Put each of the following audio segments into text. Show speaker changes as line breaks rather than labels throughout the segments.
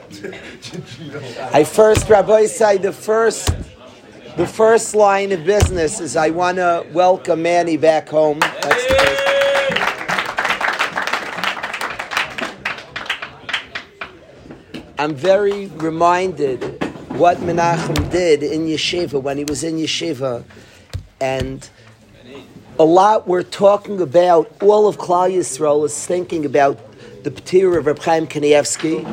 I first, Rabbi say the first, the first line of business is I want to welcome Manny back home. That's the first. I'm very reminded what Menachem did in yeshiva when he was in yeshiva, and a lot we're talking about. All of Klal Yisrael is thinking about the P'tir of Reb Chaim Kanievsky,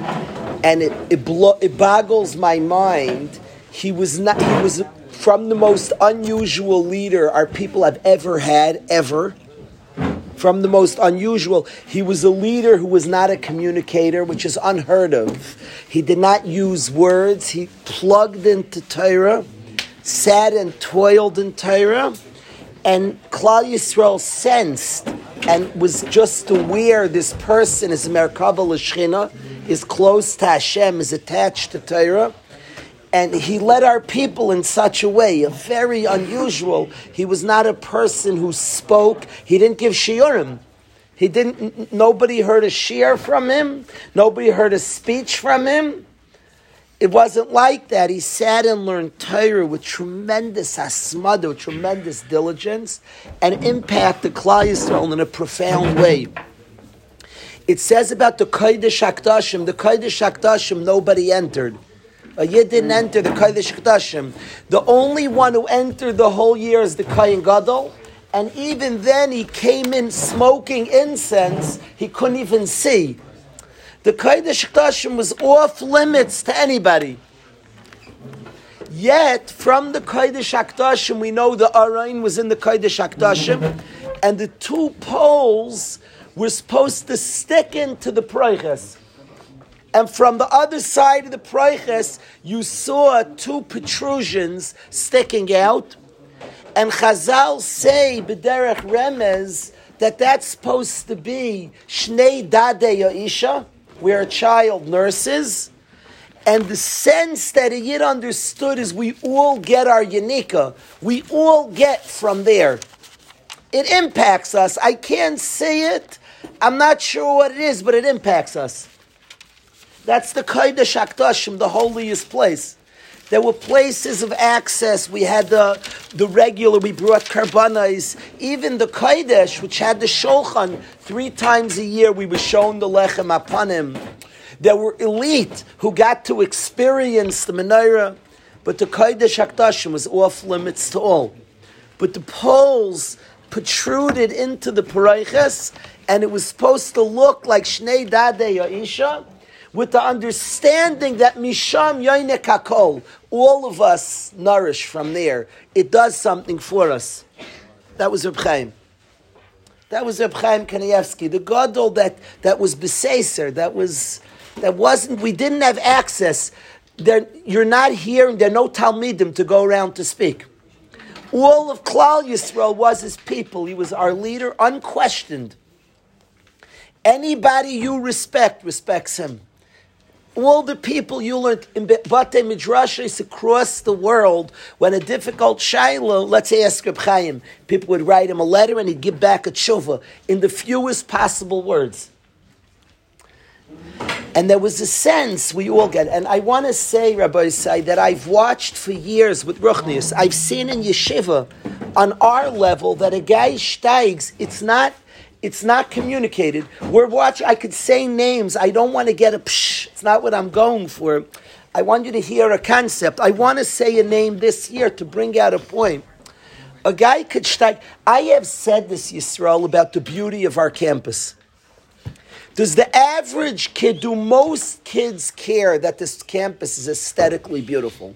and it it, blo- it boggles my mind. He was not. He was from the most unusual leader our people have ever had, ever. From the most unusual, he was a leader who was not a communicator, which is unheard of. He did not use words. He plugged into Torah, sat and toiled in Torah, and Klal Yisrael sensed and was just aware this person is Merkava L'Shchina, is close to Hashem, is attached to Torah. And he led our people in such a way, a very unusual. He was not a person who spoke. He didn't give shiurim. He didn't. Nobody heard a shiur from him. Nobody heard a speech from him. It wasn't like that. He sat and learned Torah with tremendous asmada, tremendous diligence, and impacted Klal Yisrael in a profound way. It says about the Kodesh Hakdashim, the Kodesh Hakdashim, nobody entered. A Yid didn't enter the Kodesh Hakdashim. The only one who entered the whole year is the Kohen Gadol, and even then he came in smoking incense. He couldn't even see. The Kodesh Hakdashim was off limits to anybody. Yet, from the Kodesh Hakdashim, we know the Arain was in the Kodesh Hakdashim, and the two poles were supposed to stick into the Proiches. And from the other side of the Proiches, you saw two protrusions sticking out. And Chazal say, B'derech Remez, that that's supposed to be Shnei Dade Ya'isha, where a child nurses. And the sense that a Yid understood is we all get our Yanika. We all get from there. It impacts us. I can't say it. I'm not sure what it is, but it impacts us. That's the Kodesh Hakdashim, the holiest place. There were places of access. We had the, the regular, we brought karbanas. Even the Kodesh, which had the Shulchan, three times a year we were shown the Lechem Apanim. There were elite who got to experience the menorah, but the Kodesh Hakdashim was off limits to all. But the poles protruded into the Parayches, and it was supposed to look like Shnei Dade Ya'isha, with the understanding that Misham Yoinek Hakol, all of us nourish from there. It does something for us. That was Reb Chaim. That was Reb Chaim Kanievsky, the gadol that, that was beseser, that was that wasn't. We didn't have access. There, you're not hearing. There are no talmidim to go around to speak. All of Klal Yisrael was his people. He was our leader, unquestioned. Anybody you respect respects him. All the people you learned in Bate Midrashis across the world, when a difficult Shiloh, let's say ask Reb Chaim, people would write him a letter and he'd give back a tshuva in the fewest possible words. And there was a sense we all get. And I want to say, Rabbi Say, that I've watched for years with Ruchnius. I've seen in yeshiva on our level that a guy steigs, it's not it's not communicated. We're watching, I could say names. I don't want to get a psh. It's not what I'm going for. I want you to hear a concept. I want to say a name this year to bring out a point. A guy could steig. I have said this, Yisrael, about the beauty of our campus. Does the average kid, do most kids care that this campus is aesthetically beautiful?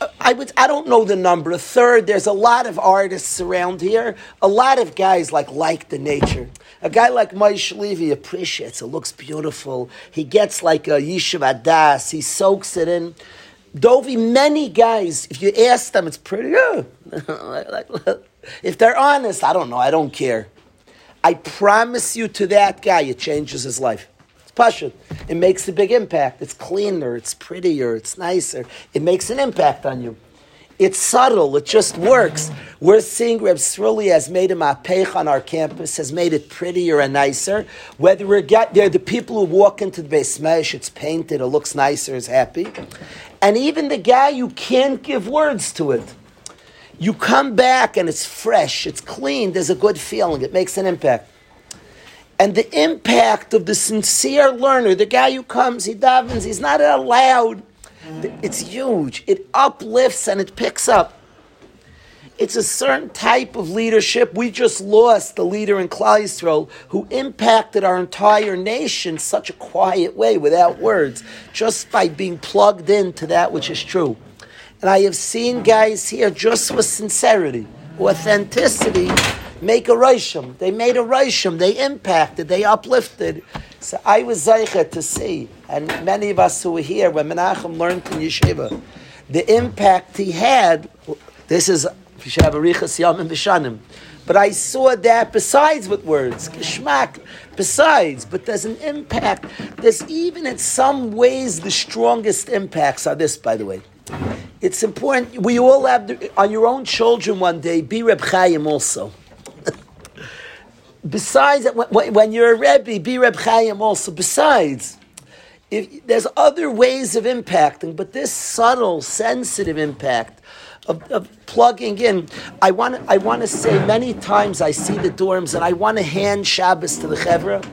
Uh, I would, I don't know the number. Third. There's a lot of artists around here. A lot of guys like like the nature. A guy like Moshe Levy appreciates it. Looks beautiful. He gets like a yeshiva das. He soaks it in. Dovi, many guys, if you ask them, it's pretty. Yeah. If they're honest, I don't know. I don't care. I promise you to that guy, it changes his life. It's pashut. It makes a big impact. It's cleaner, it's prettier, it's nicer. It makes an impact on you. It's subtle. It just works. We're seeing Reb Sruli has made a mapech on our campus, has made it prettier and nicer. Whether we're get there, the people who walk into the smash, it's painted, it looks nicer, is happy. And even the guy, you can't give words to it. You come back and it's fresh, it's clean, there's a good feeling, it makes an impact. And the impact of the sincere learner, the guy who comes, he davens, he's not allowed. It's huge. It uplifts and it picks up. It's a certain type of leadership. We just lost the leader in Klal Yisrael who impacted our entire nation such a quiet way, without words, just by being plugged into that which is true. And I have seen guys here just with sincerity, authenticity, make a Rishim. They made a Rishim. They impacted. They uplifted. So I was zeichet to see, and many of us who were here when Menachem learned in yeshiva, the impact he had. This is but I saw that besides with words, geschmack, besides, but there's an impact. There's even in some ways the strongest impacts are this, by the way. It's important. We all have on your own children one day. Be Reb Chaim also. besides, when, when you're a Rebbe, be Reb Chaim also. Besides, if, there's other ways of impacting, but this subtle, sensitive impact of, of plugging in. I want I want to say many times I see the dorms and I want to hand Shabbos to the chevra.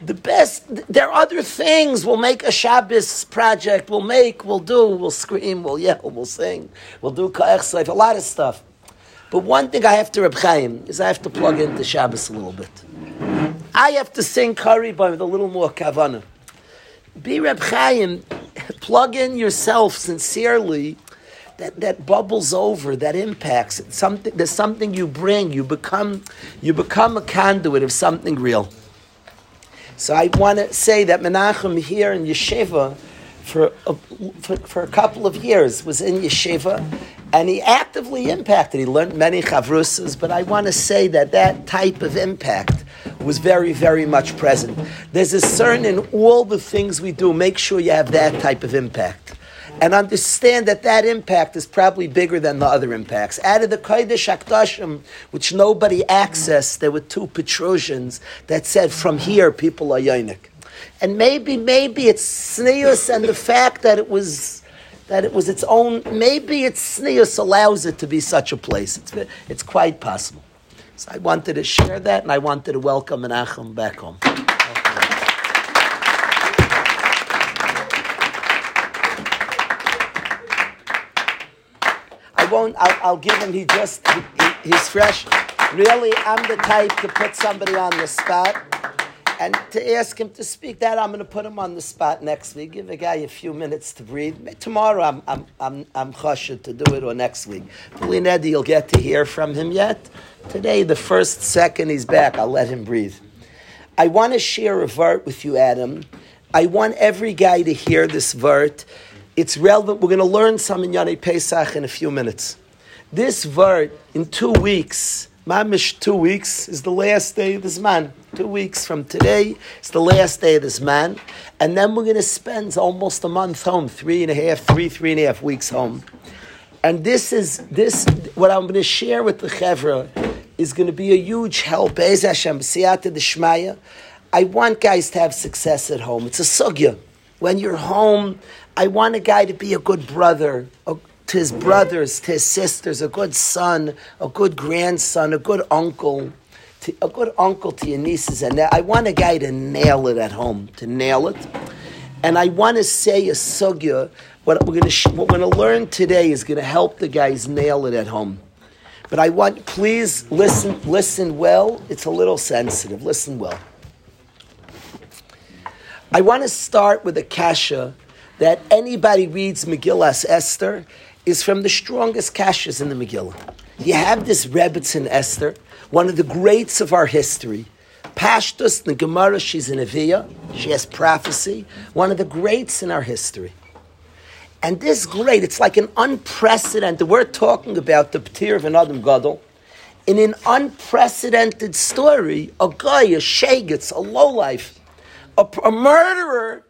The best. There are other things. We'll make a Shabbos project. We'll make. We'll do. We'll scream. We'll yell. We'll sing. We'll do ka'ech A lot of stuff. But one thing I have to Reb Chaim is I have to plug into Shabbos a little bit. I have to sing Kari with a little more kavana. Be Reb Chaim, plug in yourself sincerely that, that bubbles over, that impacts. Something, there's something you bring. You become, you become a conduit of something real. So I want to say that Menachem here in Yeshiva for a, for, for a couple of years was in Yeshiva, and he actively impacted. He learned many chavrusas, but I want to say that that type of impact was very, very much present. There's a certain in all the things we do, make sure you have that type of impact and understand that that impact is probably bigger than the other impacts. Out of the Kodesh Akdashim, which nobody accessed, there were two Petrosians that said, from here people are Yonik. And maybe, maybe it's Sneus and the fact that it was that it was its own, maybe it's Sneus allows it to be such a place. It's, it's quite possible. So I wanted to share that and I wanted to welcome Menachem back home. Won't. I'll, I'll give him. He just. He, he's fresh. Really, I'm the type to put somebody on the spot. And to ask him to speak that, I'm going to put him on the spot next week. Give a guy a few minutes to breathe. Tomorrow, I'm I'm I'm I'm chashed to do it, or next week. Nedi, you'll get to hear from him yet. Today, the first second he's back, I'll let him breathe. I want to share a vert with you, Adam. I want every guy to hear this vert it's relevant. We're going to learn some in Yanei Pesach in a few minutes. This word in two weeks, mamish two weeks, is the last day of this man. Two weeks from today it's the last day of this man, and then we're going to spend almost a month home, three and a half, three, three and a half weeks home. And this is this what I'm going to share with the chevra is going to be a huge help. Be'ez Hashem, siyata d'shmaya. I want guys to have success at home. It's a sugya. When you're home, I want a guy to be a good brother a, to his brothers, to his sisters, a good son, a good grandson, a good uncle, to, a good uncle to your nieces. And I want a guy to nail it at home, to nail it. And I want to say a sugya. What we're going what we're going to learn today is going to help the guys nail it at home. But I want please listen listen well. It's a little sensitive. Listen well. I want to start with a kasha that anybody reads Megillas Esther is from the strongest kashas in the Megillah. You have this Rebbitzin Esther, one of the greats of our history. Pashtus, the Gemara, she's an Aviyah, she has prophecy, one of the greats in our history. And this great, it's like an unprecedented, we're talking about the Ptir of an Adam Gadol, in an unprecedented story, a guy, a shagitz, a lowlife, a, a murderer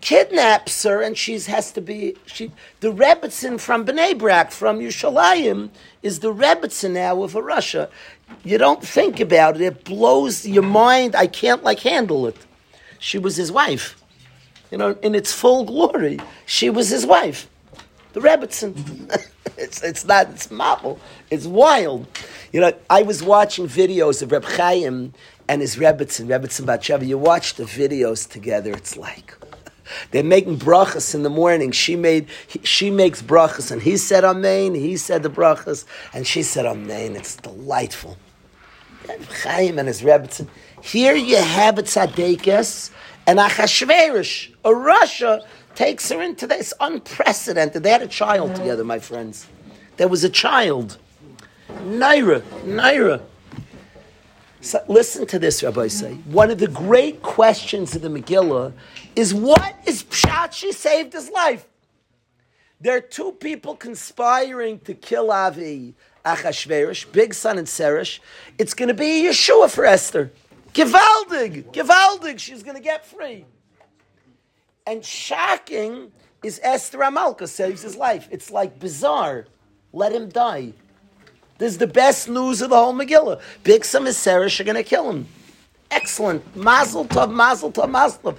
kidnaps her, and she has to be she. The Rebbitzin from Bnei Brak, from Yerushalayim, is the Rebbitzin now of Russia. You don't think about it; it blows your mind. I can't like handle it. She was his wife, you know, in its full glory. She was his wife, the Rebbitzin. it's it's not it's marvel. It's wild. You know, I was watching videos of Reb Chaim and his Rebbitzin, Rebbitzin Batsheva. You watch the videos together. It's like they're making brachas in the morning. She made, she makes brachas, and he said amen. He said the brachas, and she said amen. It's delightful. Chaim and his Rebbetzin. Here you have a tzaddikas, and Achashverosh, a Russia, takes her into this unprecedented. They had a child together, my friends. There was a child. Naira, Naira. So listen to this, Rabbi say. One of the great questions of the Megillah is what is Pshat? She saved his life. There are two people conspiring to kill Avi Achashverosh, Bigsan and Seresh. It's going to be Yeshua for Esther. Givaldig, Givaldig, she's going to get free. And shocking is Esther Amalka saves his life. It's like bizarre. Let him die. This is the best news of the whole Megillah. Big and Seresh are going to kill him. Excellent. Mazel tov, mazel tov, mazel tov.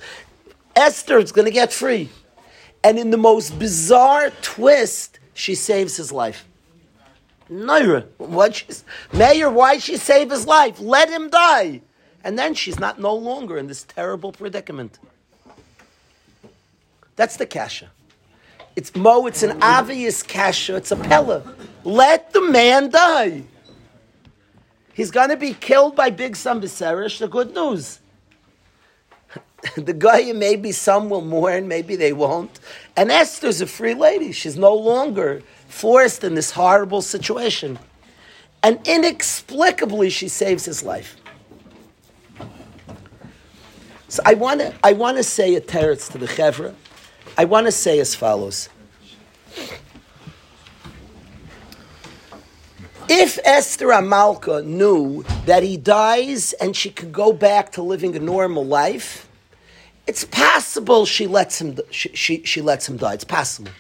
Esther is going to get free. And in the most bizarre twist, she saves his life. Naira, what she's, Mayor, why she save his life? Let him die. And then she's not no longer in this terrible predicament. That's the kasha. It's Mo, it's an obvious kasha, it's a pella. Let the man die. He's going to be killed by Big Sam Biserish, the good news. the guy, maybe some will mourn, maybe they won't. And Esther's a free lady. She's no longer forced in this horrible situation. And inexplicably, she saves his life. So I want to I want to say a teretz to the chevra. I want to say as follows. If Esther Amalka knew that he dies and she could go back to living a normal life, it's possible she lets him she, she, she lets him die. It's possible.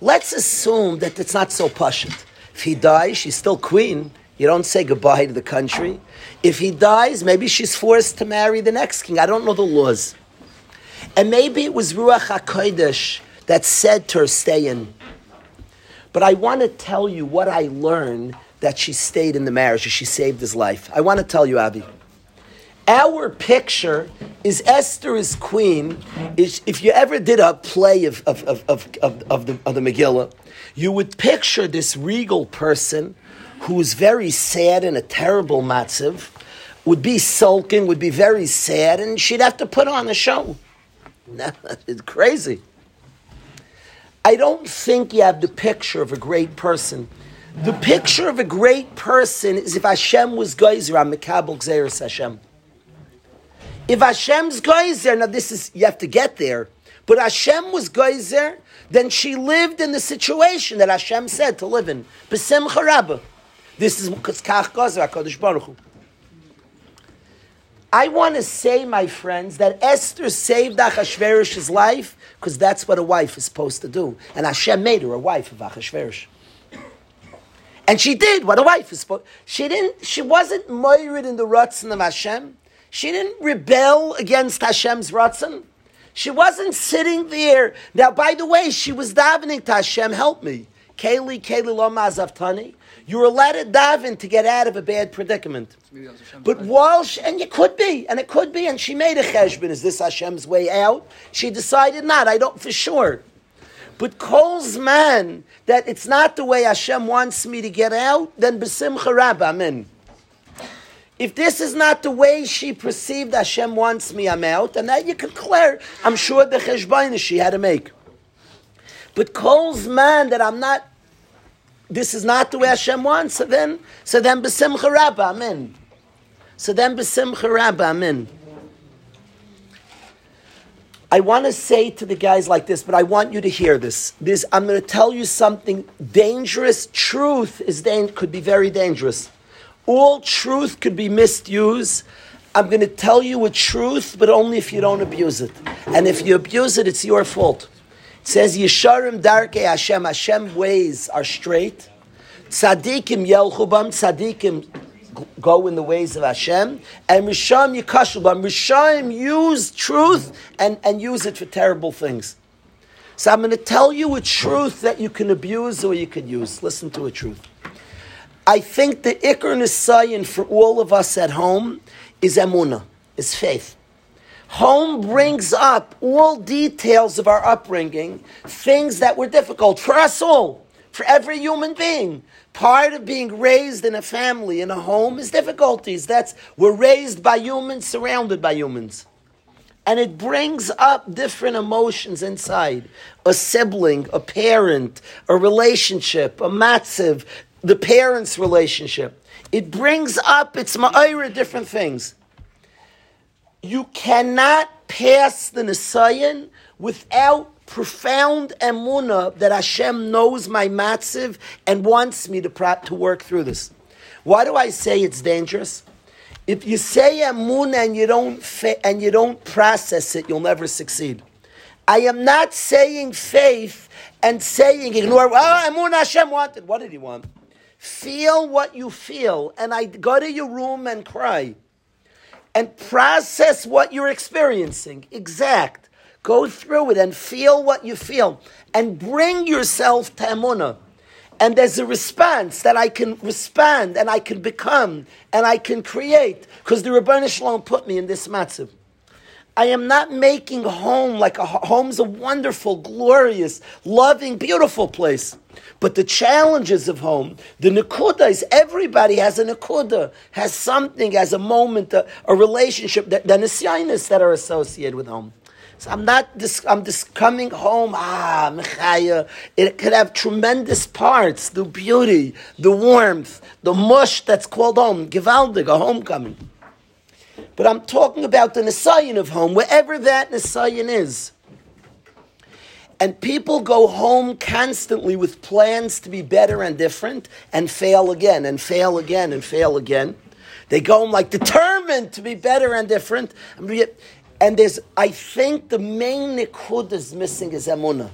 Let's assume that it's not so pashut. If he dies, she's still queen. You don't say goodbye to the country. If he dies, maybe she's forced to marry the next king. I don't know the laws. And maybe it was Ruach HaKodesh that said to her, stay in. But I want to tell you what I learned that she stayed in the marriage, she saved his life. I want to tell you, Avi. Our picture is Esther as queen. Is if you ever did a play of, of, of, of, of, of, the, of the Megillah, you would picture this regal person who is very sad in a terrible matziv, would be sulking, would be very sad, and she'd have to put on a show. it's crazy. I don't think you have the picture of a great person. The picture of a great person is if Hashem was geyser on Mekabel Gzeres Hashem. If Hashem's geyser, now this is, you have to get there, but Hashem was geyser, then she lived in the situation that Hashem said to live in. This is because Kach Gazer HaKadosh Baruch Hu. I want to say, my friends, that Esther saved Achashverosh's life because that's what a wife is supposed to do. And Hashem made her a wife of Achashverosh. And she did what a wife is supposed She didn't, she wasn't mired in the Ratzon of Hashem. She didn't rebel against Hashem's Ratzon. She wasn't sitting there. Now, by the way, she was davening to Hashem, help me. Kayli, Kayli lo mazaftani. You were allowed to daven to get out of a bad predicament. But while, she, and you could be, and it could be, and she made a cheshbon. Is this Hashem's way out? She decided not. I don't for sure. But calls man that it's not the way Hashem wants me to get out, then besimcha rab, amen. If this is not the way she perceived Hashem wants me, I'm out, and that you can clear. I'm sure the cheshbon she had to make. But calls man that I'm not, this is not the way Hashem wants, so then, so then besimcha rab, amen. So then besimcha rab, amen. I want to say to the guys like this, but I want you to hear this. This I'm going to tell you something dangerous. Truth is could be very dangerous. All truth could be misused. I'm going to tell you a truth, but only if you don't abuse it. And if you abuse it, it's your fault. Says, Yesharim darke Hashem, Hashem ways are straight. Tzadikim yelchubam, tzadikim go in the ways of Hashem, and Risham Yikashubam. Risham use truth and, and use it for terrible things. So I'm going to tell you a truth that you can abuse or you can use. Listen to a truth. I think the Iker Nisayan for all of us at home is Emunah, is faith. Home brings up all details of our upbringing, things that were difficult for us all, for every human being. Part of being raised in a family, in a home, is difficulties. That's we're raised by humans, surrounded by humans. And it brings up different emotions inside. A sibling, a parent, a relationship, a matziv, the parents' relationship. It brings up, it's ma'ira, different things. You cannot pass the Nisayan without profound emuna that Hashem knows my matziv and wants me to, to work through this. Why do I say it's dangerous? If you say emuna and you don't fa- and you don't process it, you'll never succeed. I am not saying faith and saying ignore. Oh, emuna Hashem wanted. What did He want? Feel what you feel, and I go to your room and cry, and process what you're experiencing. Exact. Go through it and feel what you feel and bring yourself to Emunah. And there's a response that I can respond and I can become and I can create because the Ribbono Shel Olam put me in this matzav. I am not making home like a home's a wonderful, glorious, loving, beautiful place. But the challenges of home, the nakuda is everybody has a nakuda, has something, has a moment, a, a relationship, that, the nisyanis that are associated with home. So I'm not just, I'm just coming home, ah, Mechaya. It could have tremendous parts, the beauty, the warmth, the mush that's called home, Givaldig, a homecoming. But I'm talking about the Nisayan of home, wherever that Nisayan is. And people go home constantly with plans to be better and different and fail again and fail again and fail again. They go home like determined to be better and different. And there's, I think the main nikud is missing is emuna.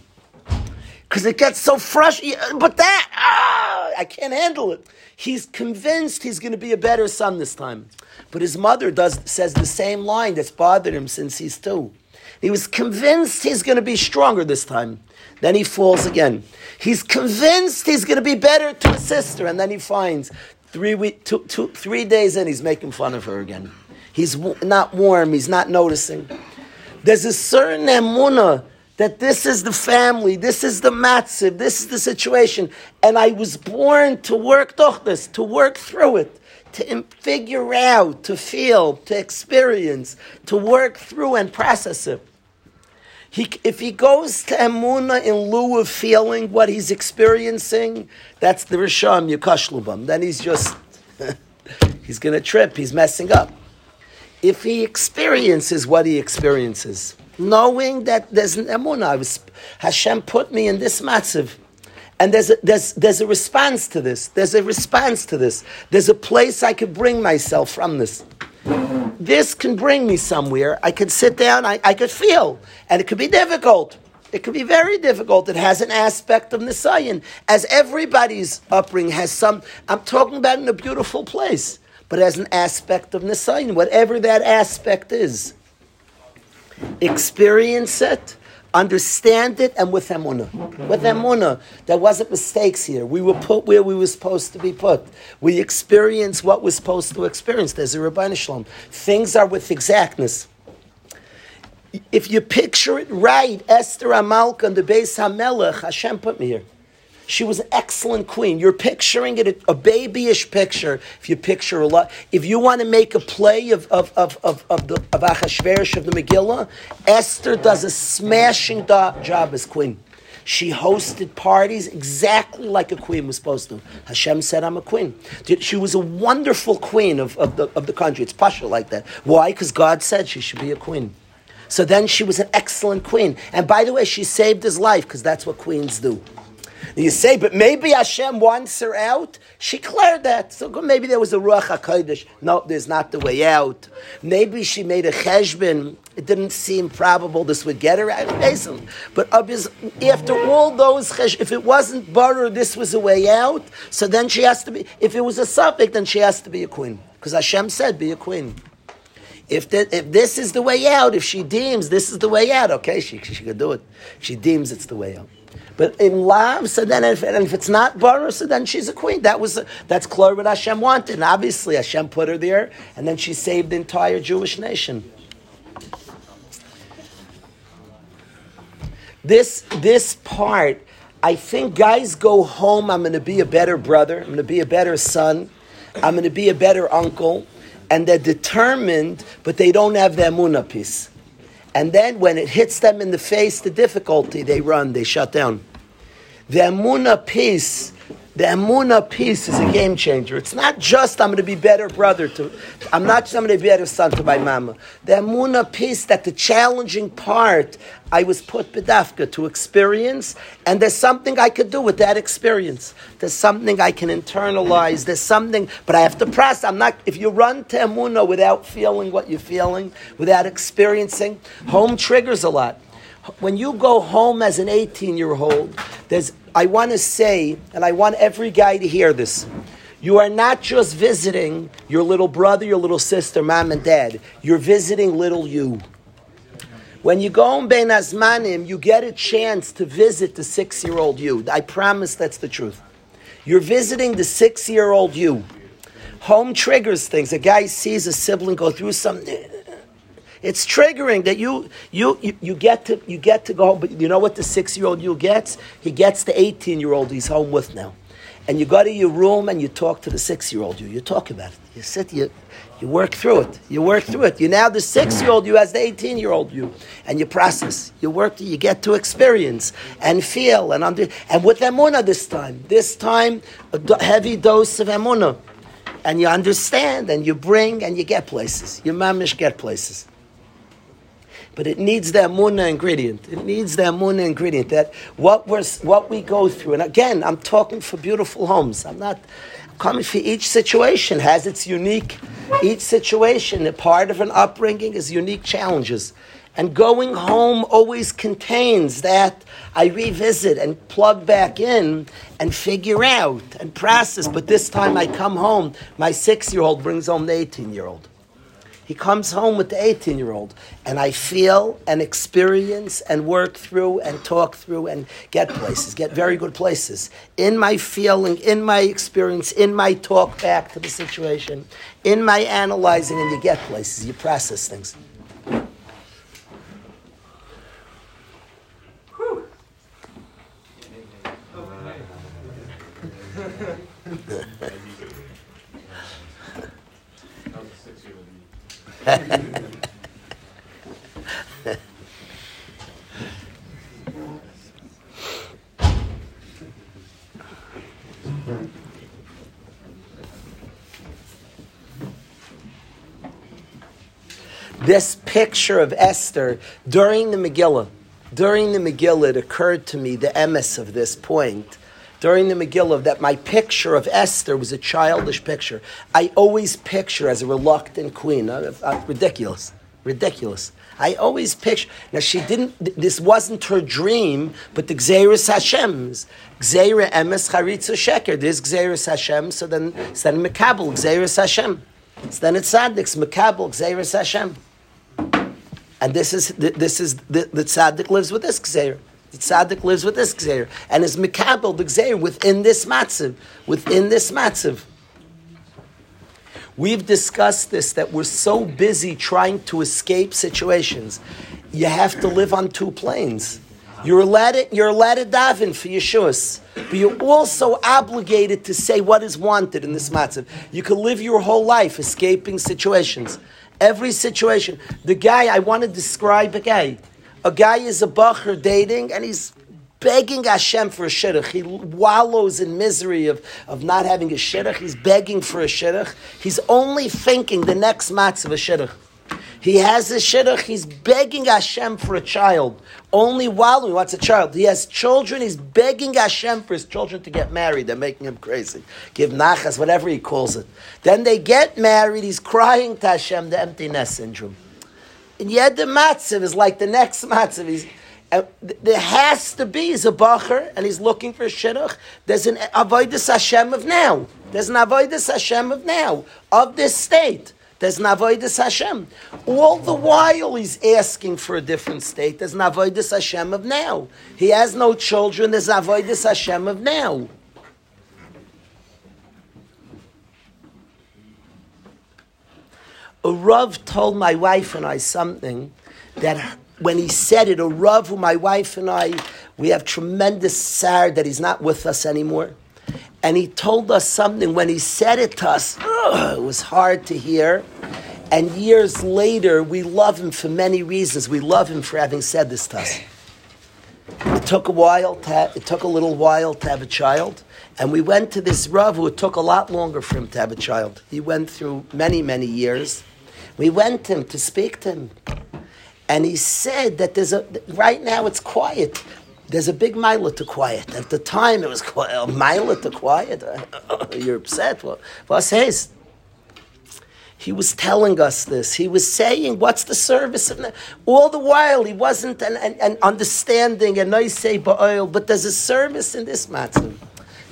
Because it gets so frustrating. But that, ah, I can't handle it. He's convinced he's going to be a better son this time. But his mother does says the same line that's bothered him since he's two. He was convinced he's going to be stronger this time. Then he falls again. He's convinced he's going to be better to his sister, and then he finds three, week, two, two, three days in, he's making fun of her again. He's not warm. He's not noticing. There's a certain emuna that this is the family, this is the matziv, this is the situation, and I was born to work this, to work through it, to figure out, to feel, to experience, to work through and process it. He, if he goes to emuna in lieu of feeling what he's experiencing, that's the risham yukashlubam. Then he's just he's going to trip. He's messing up if he experiences what he experiences, knowing that there's an emunah, was, Hashem put me in this matziv, and there's a, there's, there's a response to this. There's a response to this. There's a place I could bring myself from this. This can bring me somewhere. I could sit down, I, I could feel, and it could be difficult. It could be very difficult. It has an aspect of Nisayan, as everybody's upbringing has some. I'm talking about in a beautiful place but as an aspect of Nisayin, whatever that aspect is. Experience it, understand it, and with Emunah. With Emunah, there wasn't mistakes here. We were put where we were supposed to be put. We experienced what we're supposed to experience. There's a Ribbono Shel Olam. Things are with exactness. If you picture it right, Esther Amalka and the Beis HaMelech, Hashem put me here. She was an excellent queen. You're picturing it, a babyish picture. If you picture a lot, if you want to make a play of of of of, of the of Achashverosh of the Megillah, Esther does a smashing do- job as queen. She hosted parties exactly like a queen was supposed to. Hashem said, "I'm a queen." She was a wonderful queen of, of the of the country. It's pasha like that. Why? Because God said she should be a queen. So then she was an excellent queen. And by the way, she saved his life because that's what queens do. You say, but maybe Hashem wants her out. She cleared that. So maybe there was a ruach hakodesh. No, there's not the way out. Maybe she made a cheshbon. It didn't seem probable this would get her out. But uh, after all those, if it wasn't butter, this was a way out. So then she has to be. If it was a suffix, then she has to be a queen because Hashem said, "Be a queen." If, the, if this is the way out, if she deems this is the way out, okay, she, she could do it. She deems it's the way out. But in love, so then if, and if it's not Baruch, so then she's a queen. That was that's clear what Hashem wanted. And obviously Hashem put her there, and then she saved the entire Jewish nation. This this part, I think guys go home, I'm gonna be a better brother, I'm gonna be a better son, I'm gonna be a better uncle, and they're determined, but they don't have their Muna piece. And then when it hits them in the face, the difficulty, they run, they shut down. The Amuna piece the Amuna piece is a game changer. It's not just I'm going to be better brother to, I'm not just I'm going to be better son to my mama. The Amuna piece that the challenging part I was put bedafka to experience, and there's something I could do with that experience. There's something I can internalize. There's something, but I have to press. I'm not. If you run to Amuna without feeling what you're feeling, without experiencing, home triggers a lot when you go home as an 18 year old, there's, I want to say, and I want every guy to hear this. You are not just visiting your little brother, your little sister, mom and dad. You're visiting little you. When you go home Ben Azmanim, you get a chance to visit the six year old you. I promise that's the truth. You're visiting the six year old you. Home triggers things. A guy sees a sibling go through something it's triggering that you, you, you, you, get to, you get to go home, but you know what the six year old you gets? He gets the 18 year old he's home with now. And you go to your room and you talk to the six year old you. You talk about it. You sit, you, you work through it. You work through it. You now the six year old you as the 18 year old you. And you process. You work, you get to experience and feel and under, and with Emunah this time. This time, a heavy dose of Emunah. And you understand and you bring and you get places. You mamish get places. But it needs the amuna ingredient. It needs the amuna ingredient that what we're, what we go through. And again, I'm talking for beautiful homes. I'm not coming for each situation has its unique. Each situation, a part of an upbringing, is unique challenges. And going home always contains that I revisit and plug back in and figure out and process. But this time I come home, my six year old brings home the 18 year old. He comes home with the 18 year old, and I feel and experience and work through and talk through and get places, get very good places. In my feeling, in my experience, in my talk back to the situation, in my analyzing, and you get places, you process things. this picture of Esther during the Megillah, during the Megillah, it occurred to me the emes of this point during the Megillah that my picture of Esther was a childish picture. I always picture as a reluctant queen. Uh, uh, ridiculous. Ridiculous. I always picture. Now, she didn't, this wasn't her dream, but the Gzeris Hashem's. Gzeira Emes Charitza Sheker. There's Gzeris Hashem, so then, so then Mekabel, Gzeris Hashem. So then it's Tzaddik, Mekabel, Gzeris Hashem. And this is, this is, the, the Tzaddik lives with this Gzeir. The tzaddik lives with this gzeir and is mikabel the gzeir within this matziv, within this matziv. We've discussed this that we're so busy trying to escape situations. You have to live on two planes. You're allowed to, you're allowed to daven for Yeshua's, but you're also obligated to say what is wanted in this matziv. You can live your whole life escaping situations. Every situation. The guy, I want to describe a guy a guy is a bacher dating and he's begging Hashem for a shidduch. He wallows in misery of, of not having a shidduch. He's begging for a shidduch. He's only thinking the next matz of a shidduch. He has a shidduch. He's begging Hashem for a child. Only while he wants a child. He has children. He's begging Hashem for his children to get married. They're making him crazy. Give nachas, whatever he calls it. Then they get married. He's crying to Hashem, the empty nest syndrome. Yet the matzav is like the next matzav. He's, uh, there has to be he's a bacher and he's looking for a shidduch. There's an avoidus Hashem of now. There's an avoidus Hashem of now of this state. There's an avoidus Hashem. All the while he's asking for a different state. There's an avoidus Hashem of now. He has no children. There's an avoidus Hashem of now. A Rav told my wife and I something that when he said it, a Rav who my wife and I, we have tremendous sorrow that he's not with us anymore. And he told us something when he said it to us, ugh, it was hard to hear. And years later, we love him for many reasons. We love him for having said this to us. It took a while to have, it took a little while to have a child. And we went to this Rav who it took a lot longer for him to have a child. He went through many, many years. We went to him to speak to him. And he said that there's a, right now it's quiet. There's a big mile to quiet. At the time it was. A mile to quiet? You're upset. What, what says? He was telling us this. He was saying, what's the service of All the while, he wasn't an, an, an understanding and nice say oil, oh, but there's a service in this matter.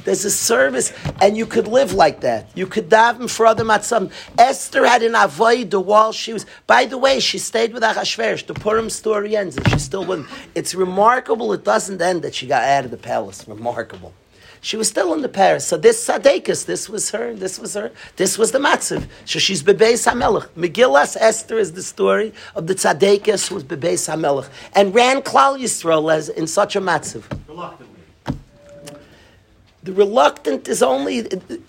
There's a service, and you could live like that. You could daven for other matzam. Esther had an avoida while she was. By the way, she stayed with Achashverosh. The Purim story ends, and she still wouldn't. It's remarkable. It doesn't end that she got out of the palace. Remarkable. She was still in the palace. So this Sadekas, this was her, this was her, this was the matzav. So she's Bebeis HaMelech. Megillas Esther is the story of the Tzaddikas who was Bebeis HaMelech. And ran Klal Yisrael as, in such a matzav. Reluctantly. The reluctant is only,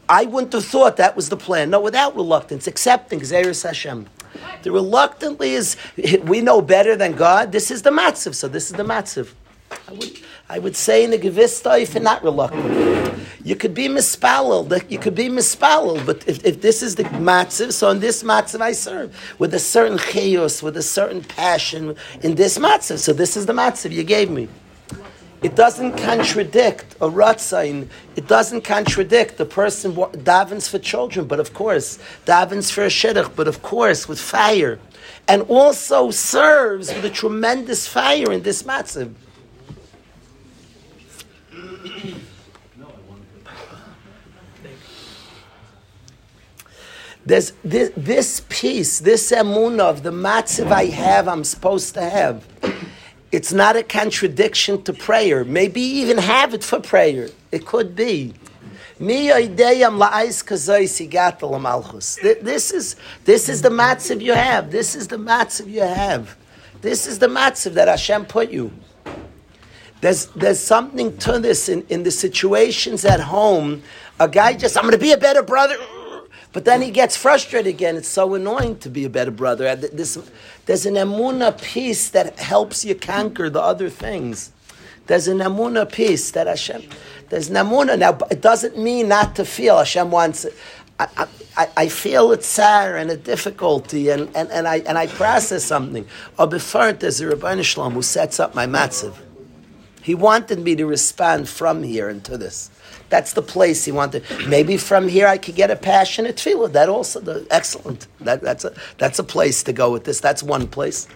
I wouldn't have thought that was the plan. No, without reluctance, accepting Xeris Hashem. The reluctantly is, we know better than God. This is the matziv, so this is the matziv. I would, I would say in the Gevista, if you're not reluctant. You could be mispalel, you could be mispalel, but if, if this is the matziv, so in this matziv I serve, with a certain chaos, with a certain passion, in this matziv, so this is the matziv you gave me. It doesn't contradict a ratzain. It doesn't contradict the person davens for children, but of course davens for a shidduch, but of course with fire, and also serves with a tremendous fire in this matzav. There's this, this piece, this emunah of the matzav I have, I'm supposed to have it's not a contradiction to prayer. Maybe even have it for prayer. It could be. This is this is the matzav you have. This is the matzav you have. This is the matzav that Hashem put you. There's there's something to this in, in the situations at home. A guy just I'm going to be a better brother. But then he gets frustrated again. It's so annoying to be a better brother. This, there's an emuna piece that helps you conquer the other things. There's an emuna piece that Hashem. There's an emuna. Now, it doesn't mean not to feel. Hashem wants it. I, I, I feel a tsar and a difficulty, and, and, and, I, and I process something. Or before there's a Ribbono Shel Olam who sets up my matziv. He wanted me to respond from here into this. That's the place he wanted. Maybe from here I could get a passionate tefillah. That also, the, excellent. That, that's, a, that's a place to go with this. That's one place.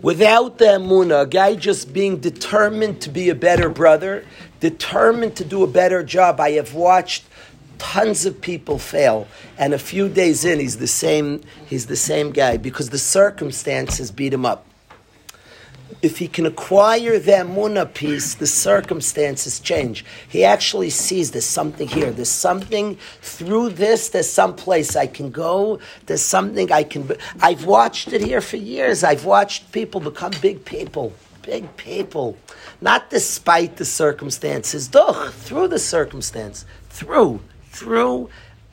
Without the emuna, a guy just being determined to be a better brother, determined to do a better job. I have watched tons of people fail, and a few days in, he's the same. He's the same guy because the circumstances beat him up if he can acquire the Muna piece, the circumstances change. He actually sees there's something here. There's something through this. There's some place I can go. There's something I can. I've watched it here for years. I've watched people become big people. Big people. Not despite the circumstances. Doch, through the circumstance. Through. Through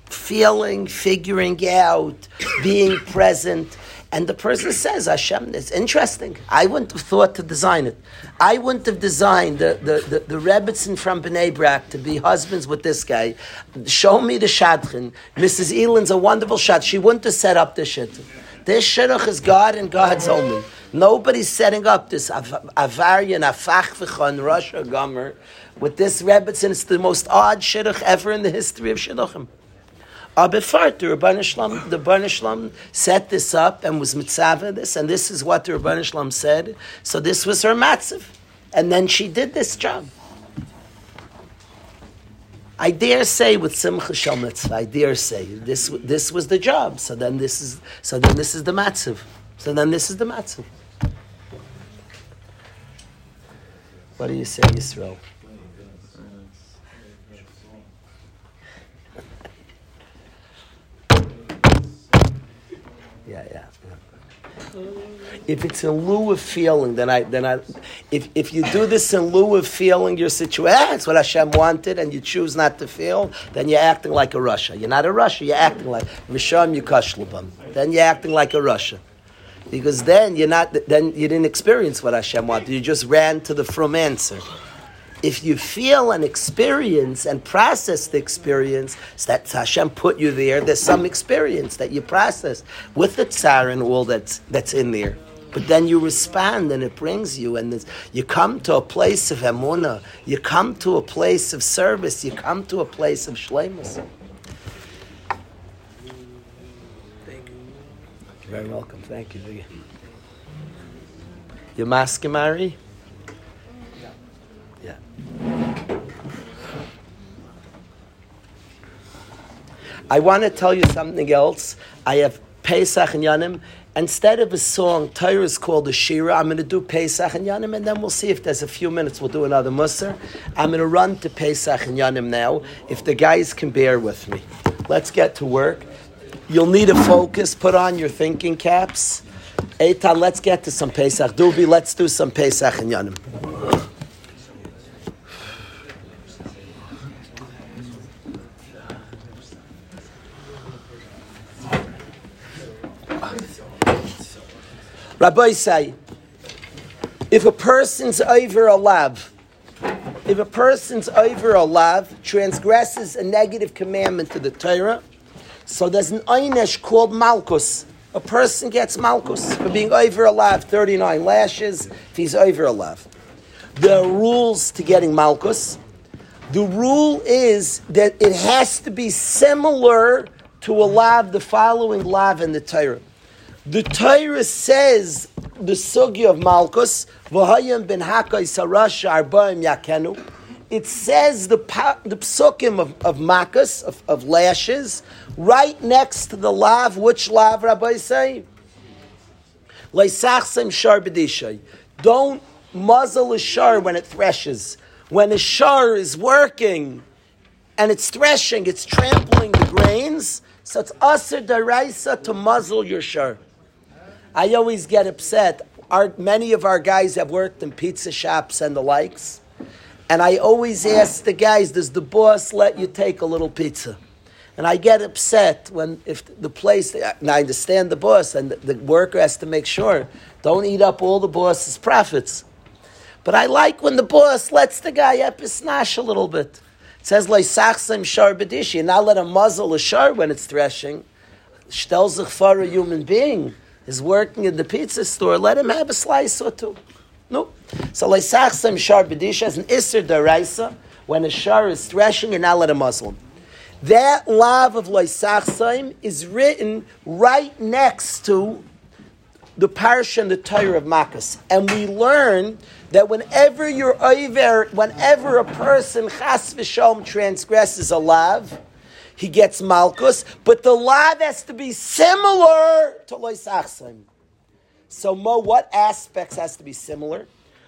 feeling, figuring out, being present And the person says, Hashem, it's interesting. I wouldn't have thought to design it. I wouldn't have designed the, the, the, the Rebbitzin from Bnei Brak to be husbands with this guy. Show me the Shadchan. Mrs. Elan's a wonderful shad. She wouldn't have set up this shit. This shidduch is God and God's only. Nobody's setting up this Avarian, Afach in Russia Gomer with this Rebbitzin. It's the most odd shidduch ever in the history of shidduchim. Abifart, the Rabban Shalom, the Rabban Shalom set this up and was mitzvah this, and this is what the Rabban Shalom said. So this was her matzav, and then she did this job. I dare say with Simcha Shal Mitzvah, I dare say this this was the job. So then this is so then this is the matzav. So then this is the matzav. What do you say, Yisrael? If it's in lieu of feeling, then I, then I, if, if you do this in lieu of feeling your situation, ah, that's what Hashem wanted, and you choose not to feel, then you're acting like a rasha. You're not a rasha. You're acting like Risham Yukashlubam. Then you're acting like a rasha, because then you're not. Then you didn't experience what Hashem wanted. You just ran to the from answer if you feel and experience and process the experience, so that Hashem put you there, there's some experience that you process with the tsar and all that's, that's in there. But then you respond and it brings you, and you come to a place of emuna, you come to a place of service, you come to a place of shlemus. Thank you. You're very welcome. Thank you. You're Maskimari? I want to tell you something else. I have Pesach and Yanim. Instead of a song, Torah is called a Shira. I'm going to do Pesach and Yanim, and then we'll see if there's a few minutes. We'll do another Musar. I'm going to run to Pesach and Yanim now, if the guys can bear with me. Let's get to work. You'll need a focus. Put on your thinking caps. Eitan, let's get to some Pesach. Dubi, let's do some Pesach and Yanim. Rabbi say, if a person's over a lav, if a person's over a lav transgresses a negative commandment to the Torah, so there's an einish called malchus. A person gets malchus for being over a lav, 39 lashes, if he's over a lav. Are rules to getting malchus. The rule is that it has to be similar to a lav, the following lav in the Torah. The Torah says the sugi of Malchus, v'hayim ben hakai sarash arbaim yakenu. It says the the psukim of, of makas, of, of lashes, right next to the lav. Which lav, Rabbi say? Leisachsim shar. Don't muzzle a shar when it threshes. When a shar is working and it's threshing, it's trampling the grains. So it's aser daraisa to muzzle your shar. I always get upset. Our, many of our guys have worked in pizza shops and the likes. And I always ask the guys, does the boss let you take a little pizza? And I get upset when if the place, and I understand the boss, and the, the worker has to make sure, don't eat up all the boss's profits. But I like when the boss lets the guy episnash a little bit. It says, like sachsim shar bedishi, not let him muzzle a shar when it's threshing. Stel for a human being is working in the pizza store, let him have a slice or two. No. So Leisachsem Shar B'dish as an Isser Daraisa, when a Shar is threshing, and not let a Muslim. That love of Leisachsem is written right next to the parsha and the Torah of Makkos. And we learn that whenever you're over, whenever a person chas v'shalom transgresses a lav, he gets malchus, but the lav has to be similar to loisachsaim. So, Mo, what aspects has to be similar?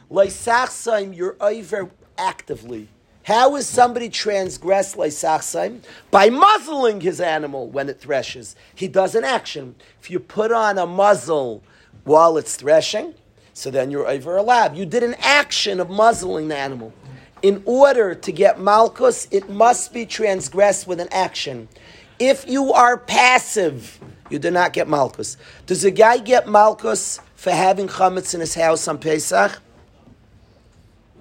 Loisachsaim, you're over actively. How is somebody transgress loisachsaim? By muzzling his animal when it threshes. He does an action. If you put on a muzzle while it's threshing, so then you're over a lab. You did an action of muzzling the animal in order to get malchus, it must be transgressed with an action. If you are passive, You do not get Malchus. Does a guy get Malchus for having chametz in his house on Pesach?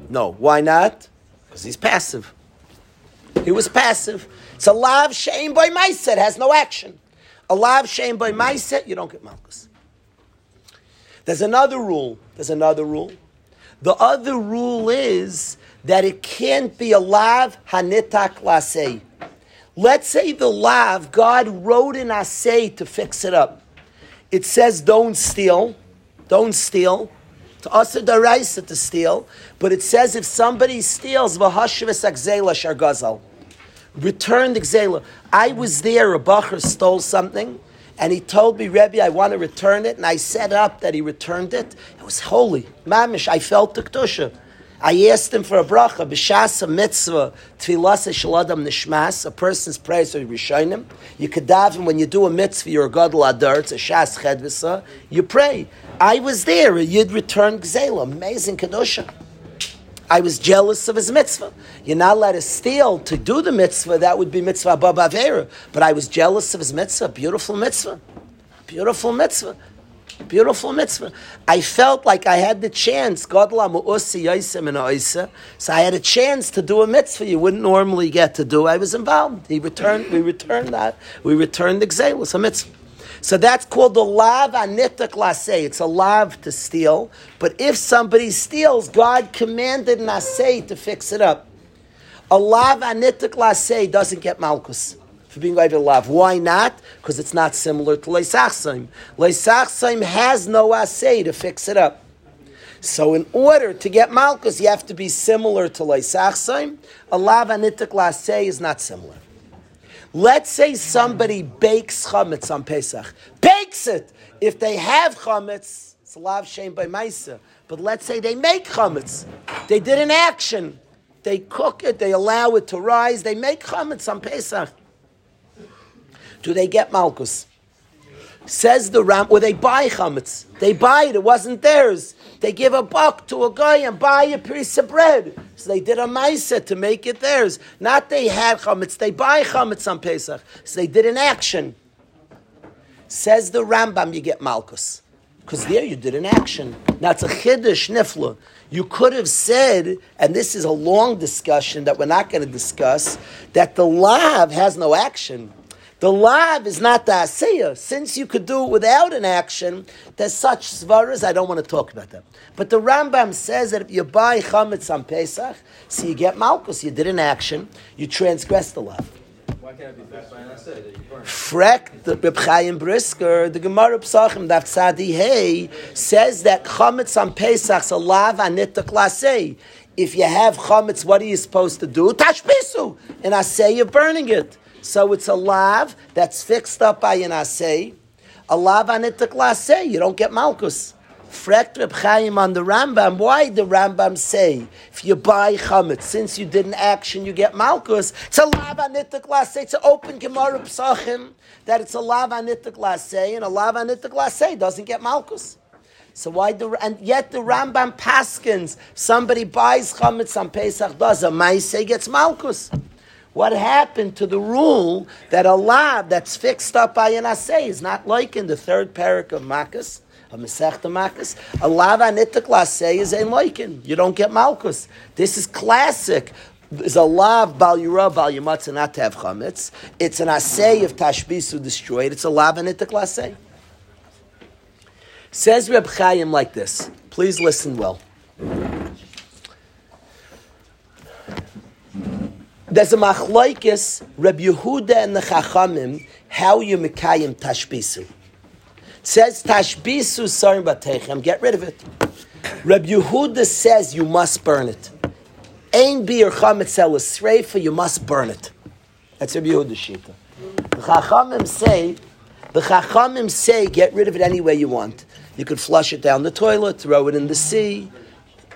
No. Why not? Because he's passive. He was passive. It's a lav shame by Maiset, has no action. A lav shame by Maiset, you don't get Malchus. There's another rule. There's another rule. The other rule is that it can't be a lav hanitak lasei. Let's say the lav, God wrote an assay to fix it up. It says don't steal, don't steal. To us a daraisa to steal, but it says if somebody steals, v'hashvis akzela shargazal. Return the gzela. I was there, a bacher stole something, and he told me, Rebbe, I want to return it, and I set up that he returned it. It was holy. Mamish, I felt the kedusha. I asked him for a bracha, b'shas a mitzvah, tfilas shaladam nishmas, a person's prayers are rishonim. You could daven when you do a mitzvah, you're a gadol adar, it's a shas chedvisa, you pray. I was there, you'd return gzela, amazing kedusha. I was jealous of his mitzvah. You're not allowed to steal to do the mitzvah, that would be mitzvah babavera. But I was jealous of his mitzvah, beautiful mitzvah. Beautiful mitzvah. Beautiful mitzvah. I felt like I had the chance. God So I had a chance to do a mitzvah you wouldn't normally get to do. I was involved. He returned. We returned that. We returned the gzelos, a mitzvah. So that's called the lav anitak lasei. It's a lav to steal. But if somebody steals, God commanded nasei to fix it up. A lav anitak lasei doesn't get malchus for being over lav. Why not? Because it's not similar to leisachsaim. Leisachsaim has no asay to fix it up. So in order to get malchus, you have to be similar to leisachsaim. A lav anitak lasei is not similar. Let's say somebody bakes chametz on Pesach. Bakes it! If they have chametz, it's a lav shame by Maisa. But let's say they make chametz. They did an action. They cook it, they allow it to rise, they make chametz on Pesach do they get malchus? Says the Ram, or they buy chametz. They buy it, it wasn't theirs. They give a buck to a guy and buy a piece of bread. So they did a maisa to make it theirs. Not they had chametz, they buy chametz on Pesach. So they did an action. Says the Rambam, you get malchus. Because there you did an action. Now it's a chiddush nifla. You could have said, and this is a long discussion that we're not going to discuss, that the lav has no action. The lav is not the asiyah. Since you could do it without an action, there's such svaras, I don't want to talk about them. But the Rambam says that if you buy chametz on Pesach, so you get malchus, you did an action, you transgress the lav. Why can't it be backed by an asiyah Frek, the Reb Chaim Brisker, the Gemara Psachim, Daf Tzadi Hey, says that chametz on Pesach is a lav anitak lasei. If you have chametz, what are you supposed to do? Tashbisu. And I say you're burning it. So it's a lav that's fixed up by an asay. A lav anitak lasay. You don't get malchus. Frekt Reb Chaim on the Rambam. Why the Rambam say if you buy chametz since you did an action you get malchus? It's a lav anitak lasay. It's an open gemara psachim that it's a lav anitak lasay and a lav anitak lasay doesn't get malchus. So why the and yet the Rambam paskins somebody buys chametz on Pesach does a ma'aseh gets malchus. What happened to the rule that a lav that's fixed up by an assay is not like in the third parak of Makkos, of Masechta Makkos? A lav anitik lasay is a loikin. You don't get malchus. This is classic. There's a lav bal yura bal yamatza not to have chametz. It's an assay of tashbisu destroyed. It's a lav anitik lasay. Says Reb Chaim like this. Please listen well. There's a machlaikis, Reb Yehuda and the Chachamim, how you mekayim tashbisu. Says tashbisu sarim batechem, get rid of it. Reb Yehuda says you must burn it. Ein bir chametz el you must burn it. That's Reb Yehuda shita. The Chachamim say, the Chachamim say get rid of it any way you want. You could flush it down the toilet, throw it in the sea.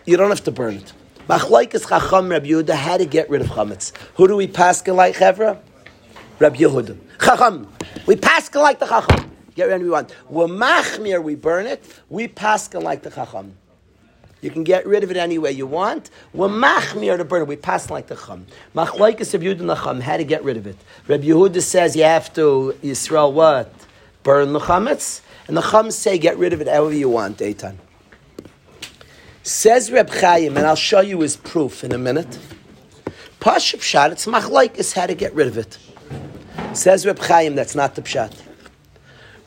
You don't have to burn it. Machlaikas Chacham Rabbi Yehuda had to get rid of chametz. Who do we pass like Chevra? Rabbi Yehuda. Chacham. We pass like the Chacham. Get rid of we want. We're machmir, we burn it. We pass like the Chacham. You can get rid of it any way you want. We're machmir to burn it. We pass like the chum. Machlaikas Rabbi Yehuda and Chacham had to get rid of it. Rabbi Yehuda says you have to Yisrael what burn the chametz, and the chametz say get rid of it however you want, Eitan. Says Reb Chaim, and I'll show you his proof in a minute. Pashup Pshat, it's machlaik is how to get rid of it. Says Reb Chaim, that's not the Pshat.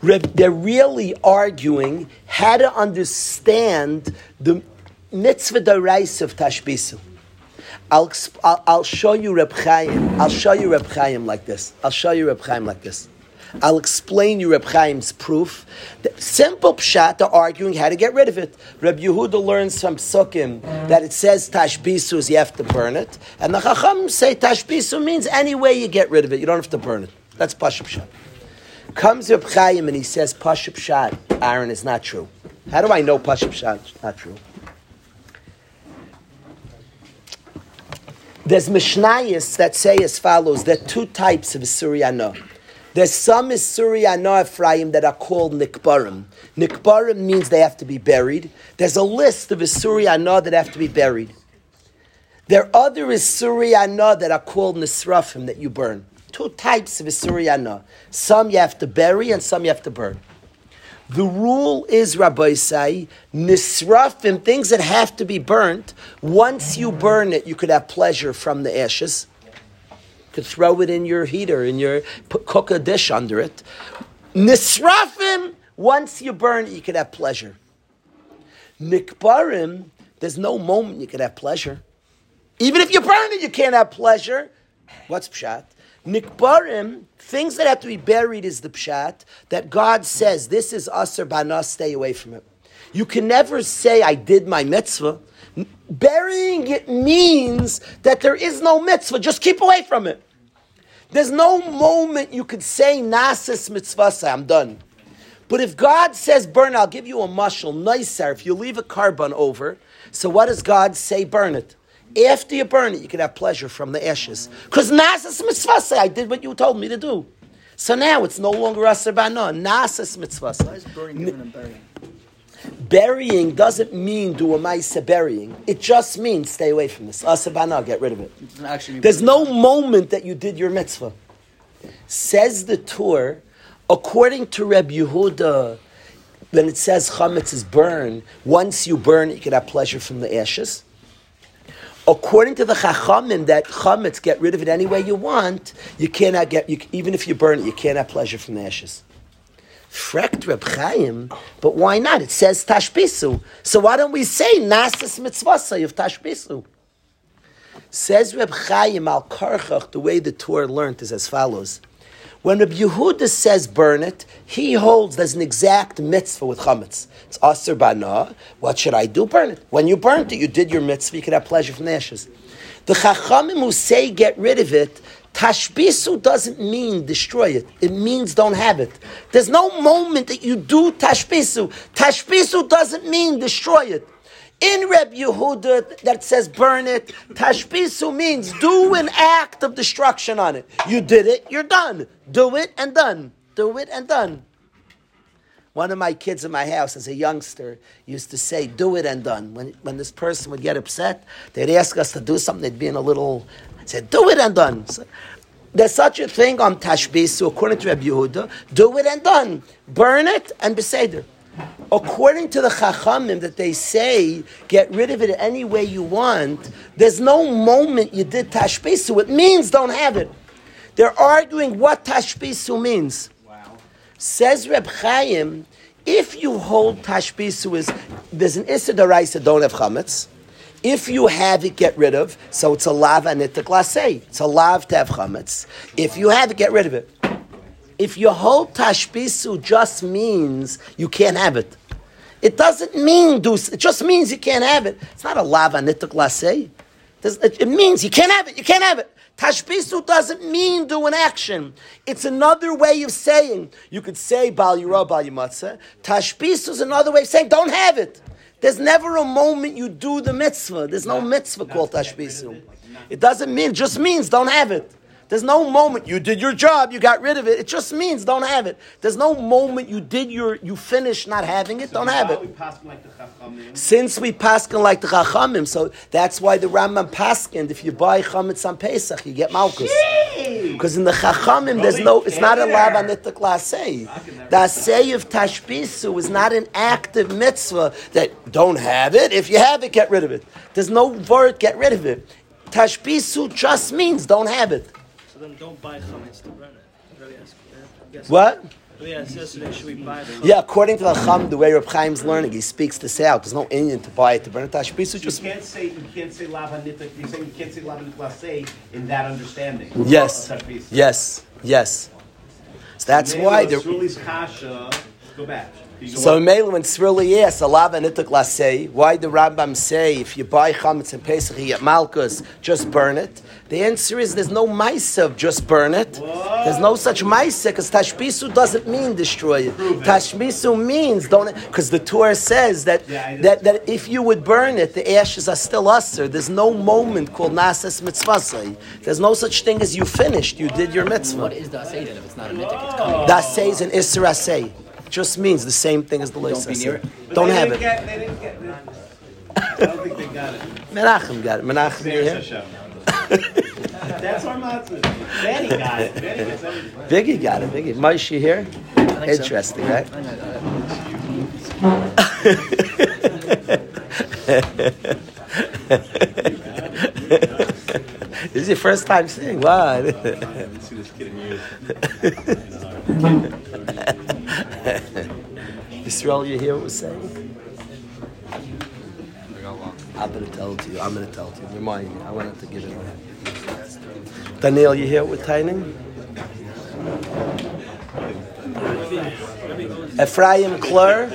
Reb, they're really arguing how to understand the mitzvah deraisa of Tashbisu. I'll, I'll, I'll show you Reb Chaim. I'll show you Reb Chaim like this. I'll show you Reb Chaim like this. I'll explain you Reb Chaim's proof. The simple pshat, they're arguing how to get rid of it. Reb Yehuda learns from Sukkim that it says tashbisu is you have to burn it, and the Chacham say tashbisu means any way you get rid of it, you don't have to burn it. That's pashup. Comes Reb Chaim and he says pashup pshat, Aaron is not true. How do I know pashup pshat is not true? There's Mishnayos that say as follows: there are two types of Suryana. There's some Suryana Ephraim that are called Nikbarim. Nikbarim means they have to be buried. There's a list of Suryana that have to be buried. There are other Suryana that are called Nisrafim that you burn. Two types of Suryana. Some you have to bury and some you have to burn. The rule is, Rabbi say, nisrafim, things that have to be burnt. Once you burn it, you could have pleasure from the ashes. Could throw it in your heater, in your cook a dish under it. Nisrafim, once you burn it, you could have pleasure. Nikbarim, there's no moment you could have pleasure. Even if you burn it, you can't have pleasure. What's pshat? Nikbarim, things that have to be buried is the pshat that God says this is aser bana, stay away from it. You can never say I did my mitzvah. Burying it means that there is no mitzvah. Just keep away from it. There's no moment you could say nasis mitzvah. I'm done. But if God says burn, I'll give you a mushal, nicer. If you leave a carbon over, so what does God say? Burn it. After you burn it, you can have pleasure from the ashes. Because Nasas mitzvah I did what you told me to do. So now it's no longer Aser Bana. Nasas mitzvah.
Why is burning different than? Burying
doesn't mean do a maisa burying. It just means stay away from this. Aser Bana, get rid of it.
It doesn't actually mean
There's no moment that you did your mitzvah. Says the Torah, according to Reb Yehuda, when it says chametz is burned, once you burn it, you can have pleasure from the ashes. According to the Chachamim, that chametz, get rid of it any way you want, you cannot get, you, even if you burn it, you can't have pleasure from the ashes. Frekt Reb Chaim, but why not? It says tashbisu. So why don't we say nasas mitzvah of tashbisu? Says Reb Chaim al Karchach, the way the Torah learned is as follows. When Reb Yehuda says burn it, he holds there's an exact mitzvah with chametz. It's aser bana. What should I do? Burn it. When you burnt it, you did your mitzvah. You could have pleasure from the ashes. The chachamim who say get rid of it, tashbisu doesn't mean destroy it. It means don't have it. There's no moment that you do tashbisu. Tashbisu doesn't mean destroy it. In Reb Yehuda that says burn it, tashbisu means do an act of destruction on it. You did it, you're done. Do it and done. Do it and done. One of my kids in my house, as a youngster, used to say, "Do it and done." When when this person would get upset, they'd ask us to do something. They'd be in a little. I'd "Do it and done." So, there's such a thing on tashbisu, according to Reb Yehuda. Do it and done. Burn it and beseder. According to the Chachamim that they say, get rid of it any way you want, there's no moment you did tashbisu. It means don't have it. They're arguing what tashbisu means. Says Reb Chaim, if you hold tashbisu is, there's an issa deraisa, don't have chametz. If you have it, get rid of. So it's a lav and it It's a lav to have chametz. If you have it, get rid of it. If your hold tashbisu just means you can't have it. It doesn't mean do. It just means you can't have it. It's not a lava nituk lasei. It means you can't have it. You can't have it. Tashbisu doesn't mean do an action. It's another way of saying. You could say bal yira bal yimatzeh. Tashbisu is another way of saying don't have it. There's never a moment you do the mitzvah. There's no mitzvah called tashbisu. It doesn't mean. Just means don't have it. There's no moment you did your job, you got rid of it. It just means don't have it. There's no moment you did your, you finished not having it, don't have it.
We like.
Since we paskin like the Chachamim, so that's why the Rambam paskined, if you buy chametz on Pesach, you get malchus. Because in the Chachamim, there's no, it's not a lav anitik lasei. The asay of tashbisu is not an active mitzvah that don't have it. If you have it, get rid of it. There's no word, get rid of it. Tashbisu just means don't have it.
So then don't buy chametz to burn it. Really ask- I
What?
Yeah, it says today, should we buy the
Yeah, according to the Chacham, the way Reb Chaim's learning, he speaks this out. There's no Indian to buy it to burn it. Tashbisu
You
just
can't say you can't say lava nitik. You're saying you can't say lava nitik in that understanding.
yes, yes, yes. So that's
Maybe
why
the
the.
Shruli's kasha. Go back. You go
So
up.
Mela, when Tzrili asks, Alav and Ituk Lasei, why the Rambam say if you buy chametz and Pesach, you get Malkus, just burn it? The answer is there's no Maisa of just burn it. There's no such Maisa because Tashbisu doesn't mean destroy it. Tashbisu means don't, because the Torah says that,
Yeah,
that, that if you would burn it, the ashes are still usher. There's no moment called Nasas Mitzvasai. There's no such thing as you finished, you did your mitzvah.
What is the asay then if it's not a mitzvah? It's coming.
That says an Isser Asay. Just means the same thing as the Leis
Don't be near
Asay.
it.
Don't have it.
Get, they didn't get. I don't think they got it.
Menachem got it. Menachem, you
There's
here?
Hashem. That's our matzah. Benny got it. Benny gets everything.
Biggie got it. Biggie. Moshe here?
think so.
Interesting, right? this is your first time seeing. Wow. Yisrael, you hear what we're saying? I'm going to tell it to you. I'm going to tell it to you. Remind me. I wanted to give it away. Daniel, you hear what we're? Ephraim Klur.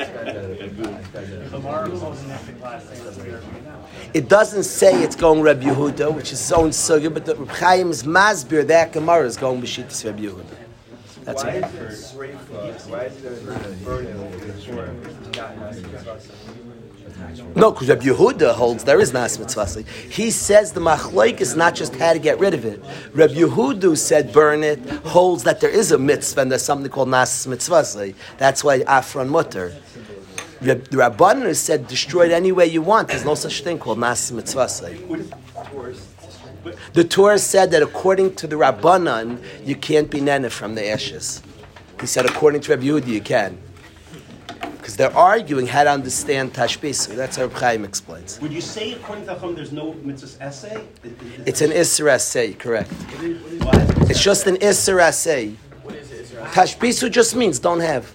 It doesn't say it's going Reb Yehuda, which is its own sugya, but the Reb Chaim's Masbir, that Gemara is going B'shittis Reb Yehuda. That's
Why
right.
is uh, why is there burning before not
No, because Reb Yehuda holds there is Nas Mitzvah. He says the Machloik is not just how to get rid of it. Reb Yehuda said burn it, holds that there is a mitzvah and there's something called Nas Mitzvah. That's why Afron Mutter. The Rabbanan said destroy it any way you want. There's no such thing called Nas Mitzvah. The Torah said that according to the Rabbanan, you can't be nene from the ashes. He said according to Reb Yehuda, you can. Because they're arguing how to understand Tashbis. That's how Chaim explains.
Would you say according to Chum there's no mitzvah essay?
It's an Isser Asay, correct.
What?
It's just an Isser Asay. Tashbisu just means don't have.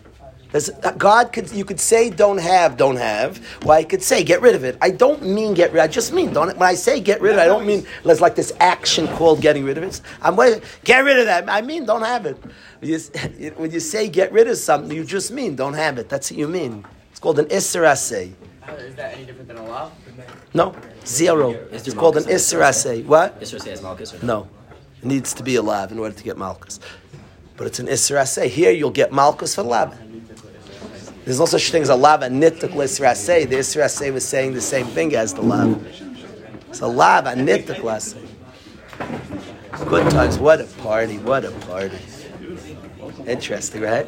There's, uh, God could you could say don't have, don't have. Well, I could say get rid of it. I don't mean get rid. I just mean don't. When I say get rid of it, I don't mean there's like this action called getting rid of it. I'm get rid of that. I mean don't have it. When you, say get rid of something, you just mean don't have it. That's what you mean. It's called an Isser Asay.
Oh, is that any different than a law?
No, zero. It's called an
Malchus
Isser What?
Yisro says Malchus
No, it needs to be alive in order to get Malchus. But it's an Isra Here you'll get Malchus for Lav. There's no such thing as a Lav Isra Asay. The Isra Asay was saying the same thing as the Lav. It's a Lav and Nittuk Good times. What a party. What a party. Interesting, right?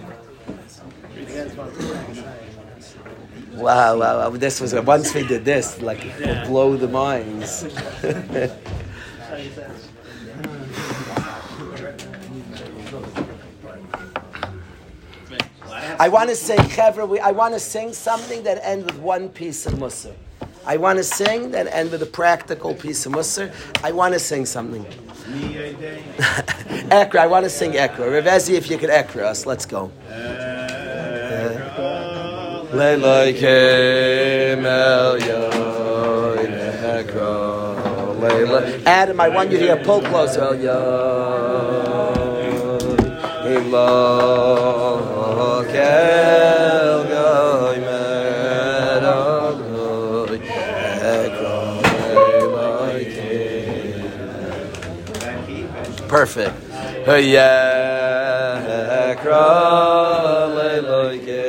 Wow, wow, wow. This was, once we did this, like, blow the minds. I want to sing, Chevra, I want to sing something that ends with one piece of Musar. I want to sing that end with a practical piece of Musar. I want to sing something. Ekra, I want to sing Ekra. Revezi, if you could Ekra us, let's go. Leiloikim el yoin Ekra. Leilo- Adam, I want you to hear pull closer. Perfect. Ekra Leiloikim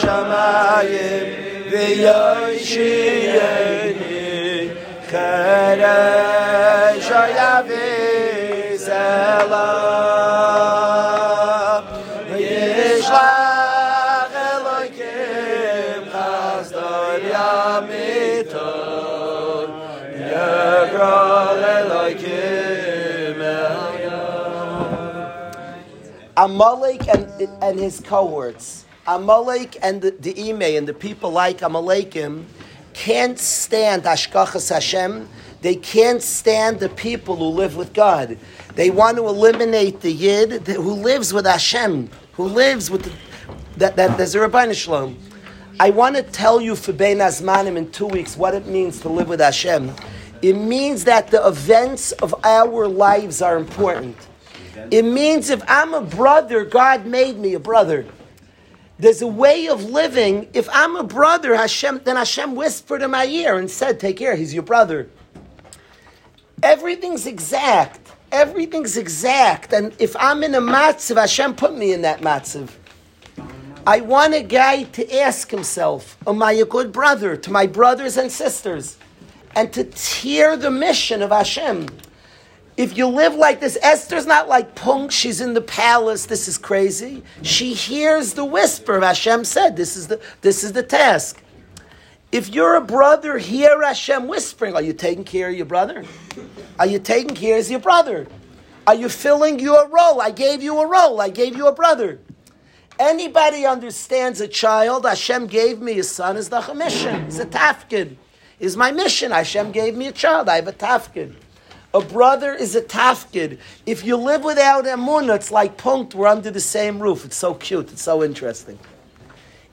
Shamayim V'yoshiyeni Cheresh Yishlach Elokim Chazdor Yegral Elokim Amalek and, and his cohorts, Amalek and the, Ime and the people like Amalekim can't stand Ashkachas Hashem. They can't stand the people who live with God. They want to eliminate the Yid who lives with Hashem, who lives with the, that, that there's a Ribbono Shel Olam. I want to tell you for Bein Azmanim in two weeks what it means to live with Hashem. It means that the events of our lives are important. It means if I'm a brother, God made me a brother. There's a way of living. If I'm a brother, Hashem, then Hashem whispered in my ear and said, "Take care, he's your brother." Everything's exact. Everything's exact. And if I'm in a matzav, Hashem put me in that matzav. I want a guy to ask himself, Am I a good brother to my brothers and sisters? And to tear the mission of Hashem. If you live like this, Esther's not like Punk, she's in the palace, this is crazy. She hears the whisper of Hashem said, This is the, this is the task. If you're a brother, hear Hashem whispering. Are you taking care of your brother? Are you taking care of your brother? Are you filling your role? I gave you a role. I gave you a brother. Anybody understands a child, Hashem gave me a son, is the mission. It's a tafkid. Is my mission. Hashem gave me a child. I have a tafkid. A brother is a tafkid. If you live without emunah, it's like punkt. We're under the same roof. It's so cute. It's so interesting.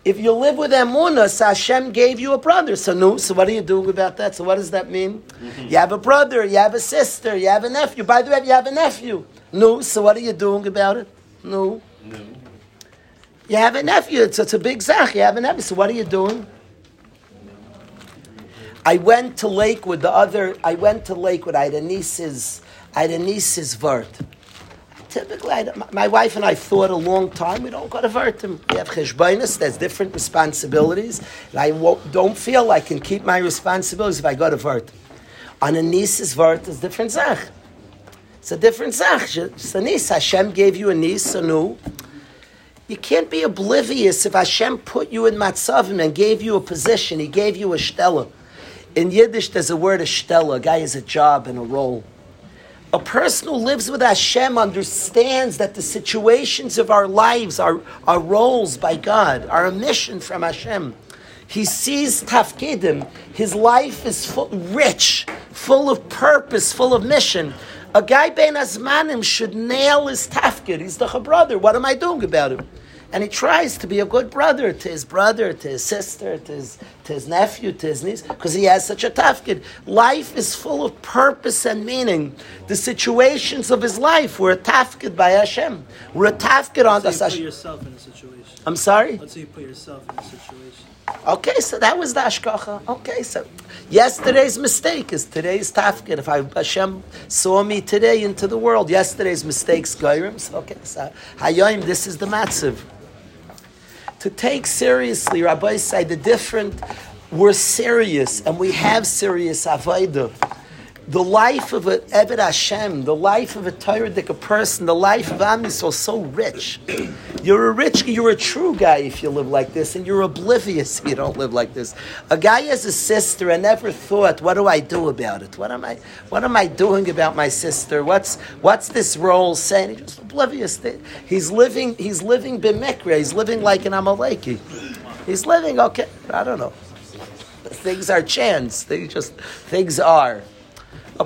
If you live with emunah, so Hashem gave you a brother. So no. So what are you doing about that? So what does that mean? Mm-hmm. You have a brother. You have a sister. You have a nephew. By the way, you have a nephew. No. So what are you doing about it? No. No. You have a nephew. It's, it's a big zach. You have a nephew. So what are you doing? I went to Lakewood. The other, I went to Lakewood. I had a niece's, I had a niece's vert. Typically, my- wife and I thought a long time. We don't go to vertim. We have cheshbonis. There's different responsibilities, and I don't feel I can keep my responsibilities if I go to vert. On a niece's vert is different zach. It's a different zach. It's a niece. Hashem gave you a niece, a new. You can't be oblivious if Hashem put you in matzavim and gave you a position. He gave you a stella. In Yiddish, there's a word, a. A guy has a job and a role. A person who lives with Hashem understands that the situations of our lives are, are roles by God, are a mission from Hashem. He sees tafkidim. His life is full, rich, full of purpose, full of mission. A guy ben azmanim should nail his tafkid. He's the brother. What am I doing about him? And he tries to be a good brother to his brother, to his sister, to his, to his nephew, to his niece, because he has such a tafkid. Life is full of purpose and meaning. The situations of his life were a tafkid by Hashem. We're a tafkid on the
you put
Hashem.
yourself in a situation.
I'm sorry?
Let's say you put yourself in a situation.
Okay, so that was the ashkacha. Okay, so yesterday's mistake is today's tafkid. If I, Hashem saw me today into the world, yesterday's mistakes goyim. So okay, so hayoim, this is the matziv. To take seriously, Rabbi say the different. We're serious, and we have serious avodah. The life of a Eved Hashem, the life of a Torah person, the life of Am Yisrael, so rich. You're a rich, you're a true guy if you live like this, and you're oblivious if you don't live like this. A guy has a sister and never thought, what do I do about it? What am I, what am I doing about my sister? What's, what's this role saying? He's just oblivious. He's living, he's living b'mikra. He's living like an Amaleki. He's living, okay, I don't know. Things are chance. Things just, things are.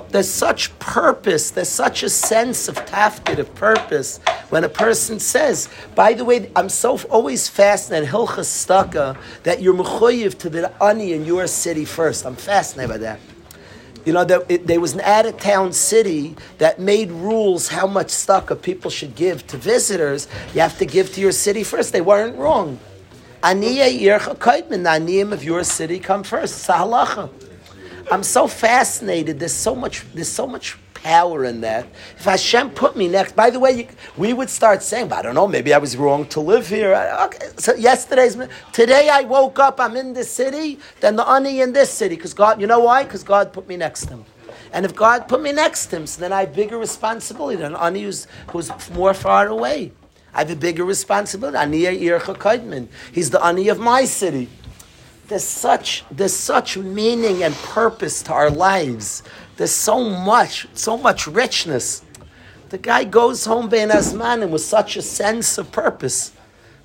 There's such purpose, there's such a sense of tafkid, of purpose, when a person says, by the way, I'm so always fascinated, Hilchas Staka, that you're mechoyev to the ani in your city first. I'm fascinated by that. You know, there, it, there was an out of town city that made rules how much staka people should give to visitors. You have to give to your city first. They weren't wrong. Aniya yircha kaidman, the aniyim of your city come first. It's a halacha. I'm so fascinated. There's so much. There's so much power in that. If Hashem put me next, by the way, you, we would start saying, I don't know, maybe I was wrong to live here. Okay, so yesterday's, today I woke up, I'm in this city, then the ani in this city, because God, you know why? Because God put me next to him. And if God put me next to him, so then I have bigger responsibility than ani who's, who's more far away. I have a bigger responsibility. Ani. He's the ani of my city. There's such, there's such meaning and purpose to our lives. There's so much, so much richness. The guy goes home Ben Asman and with such a sense of purpose.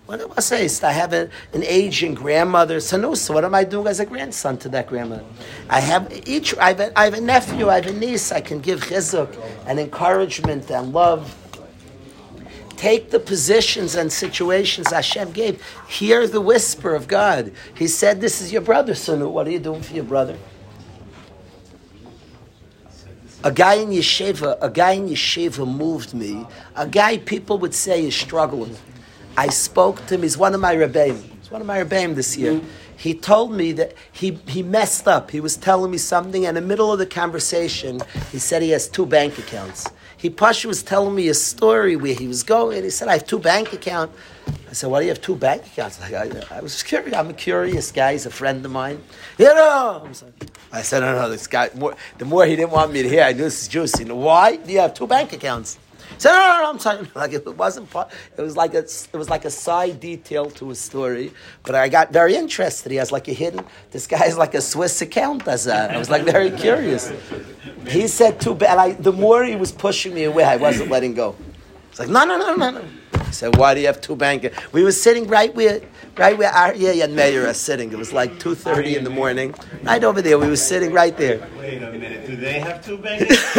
What do I say? I have a, an aging grandmother, Sanusa. What am I doing as a grandson to that grandmother? I have each. I have, a, I have a nephew. I have a niece. I can give chizuk and encouragement and love. Take the positions and situations Hashem gave. Hear the whisper of God. He said, "This is your brother, Sanu. What are you doing for your brother?" A guy in yeshiva, a guy in yeshiva moved me. A guy people would say is struggling. I spoke to him. He's one of my rebbeim. He's one of my rebbeim this year. He told me that he, he messed up. He was telling me something, and in the middle of the conversation, he said he has two bank accounts. He Pasha was telling me a story where he was going, he said, I have two bank accounts. I said, Why do you have two bank accounts? Like, I, I was curious. I'm a curious guy. He's a friend of mine. You know, I said, No, no, this guy. More, the more he didn't want me to hear, I knew this is juicy. Why do you have two bank accounts? Said, no, no, no, I'm sorry. Like it wasn't part. It was like a, it was like a side detail to his story. But I got very interested. He has like a hidden. This guy has like a Swiss account as that. I was like very curious. He said too bad. I, the more he was pushing me away, I wasn't letting go. It's like no, no, no, no, no. He said, "Why do you have two bank?" We were sitting right where, right where Aryeh and Meir are sitting. It was like two thirty in the morning, right over there. We were sitting right there.
Wait a minute. Do they have two bank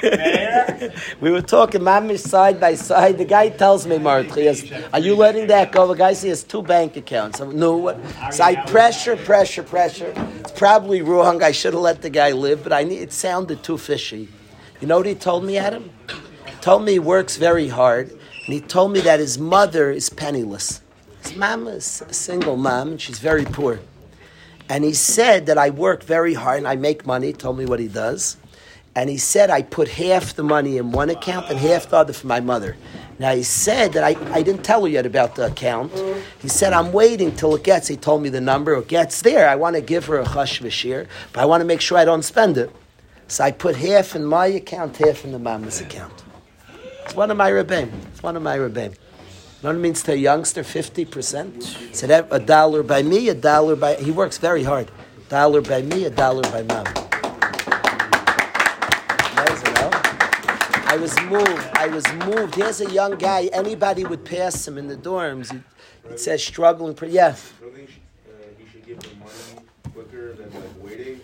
they?
We were talking, mamish side by side. The guy tells me, Mark, has, are you letting that go? The guy says he has two bank accounts. I'm, no, what? So I pressure, pressure, pressure. It's probably wrong. I should have let the guy live, but I need, it sounded too fishy. You know what he told me, Adam? He told me he works very hard, and he told me that his mother is penniless. His mom is a single mom, and she's very poor. And he said that I work very hard and I make money. He told me what he does. And he said I put half the money in one account and half the other for my mother. Now he said that I, I didn't tell her yet about the account. He said I'm waiting till it gets. He told me the number. It gets there. I want to give her a v'shir, but I want to make sure I don't spend it. So I put half in my account, half in the mama's account. It's one of my rebbeim. It's one of my rebbeim. You know what it means to a youngster? Fifty percent. Said a dollar by me, a dollar by. He works very hard. Dollar by me, a dollar by mom. I was moved. I was moved. Here's a young guy. Anybody would pass him in the dorms. It, it says struggling. Pre- yeah.
Don't think uh, he should give them money quicker than like waiting?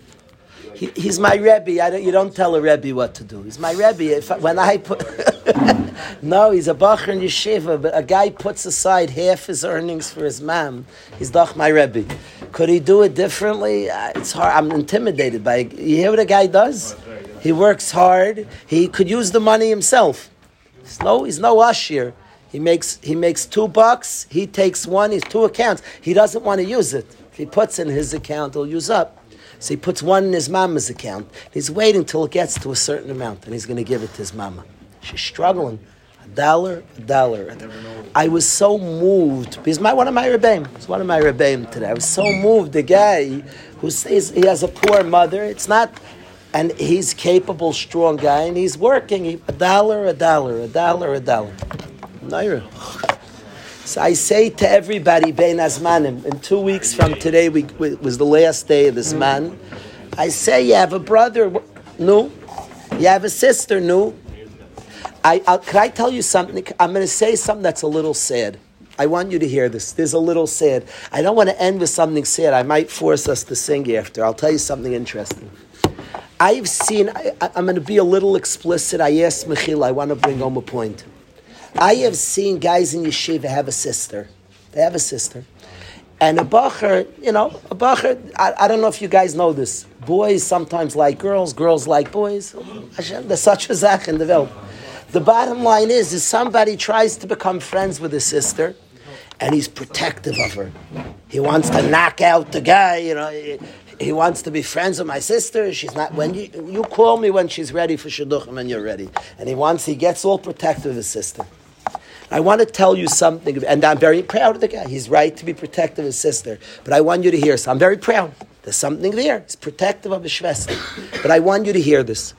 He, he's my Rebbe. Don't, you don't tell a Rebbe what to do. He's my Rebbe. If I, when I put, no, he's a bacher in yeshiva, but a guy puts aside half his earnings for his mom. He's doch my Rebbe. Could he do it differently? Uh, It's hard. I'm intimidated by. You hear what a guy does? He works hard. He could use the money himself. He's no, he's no usher. He makes he makes two bucks. He takes one. He's two accounts. He doesn't want to use it. If he puts in his account, he'll use up. So he puts one in his mama's account. He's waiting till it gets to a certain amount, and he's going to give it to his mama. She's struggling. A dollar, a dollar. I was so moved because my one of my rebbeim. It's one of my rebbeim today. I was so moved. The guy who says he has a poor mother. It's not, and he's capable, strong guy, and he's working. He, a dollar, a dollar, a dollar, a dollar. Naira. So I say to everybody, Bein Azmanim, in two weeks from today, we, we, was the last day of this man. I say, you have a brother, no. You have a sister, no. I, I'll, can I tell you something? I'm going to say something that's a little sad. I want you to hear this. There's a little sad. I don't want to end with something sad. I might force us to sing after. I'll tell you something interesting. I've seen, I, I'm going to be a little explicit. I asked Michil, I want to bring home a point. I have seen guys in yeshiva have a sister. They have a sister. And a bacher, you know, a bacher, I, I don't know if you guys know this. Boys sometimes like girls, girls like boys. There's such a zach in the world. The bottom line is, is somebody tries to become friends with his sister, and he's protective of her. He wants to knock out the guy, you know. He, he wants to be friends with my sister. She's not when you you call me when she's ready for shidduchim and you're ready. And he wants he gets all protective of his sister. I want to tell you something, and I'm very proud of the guy. He's right to be protective of his sister. But I want you to hear. So I'm very proud. There's something there. He's protective of his schwester. But I want you to hear this.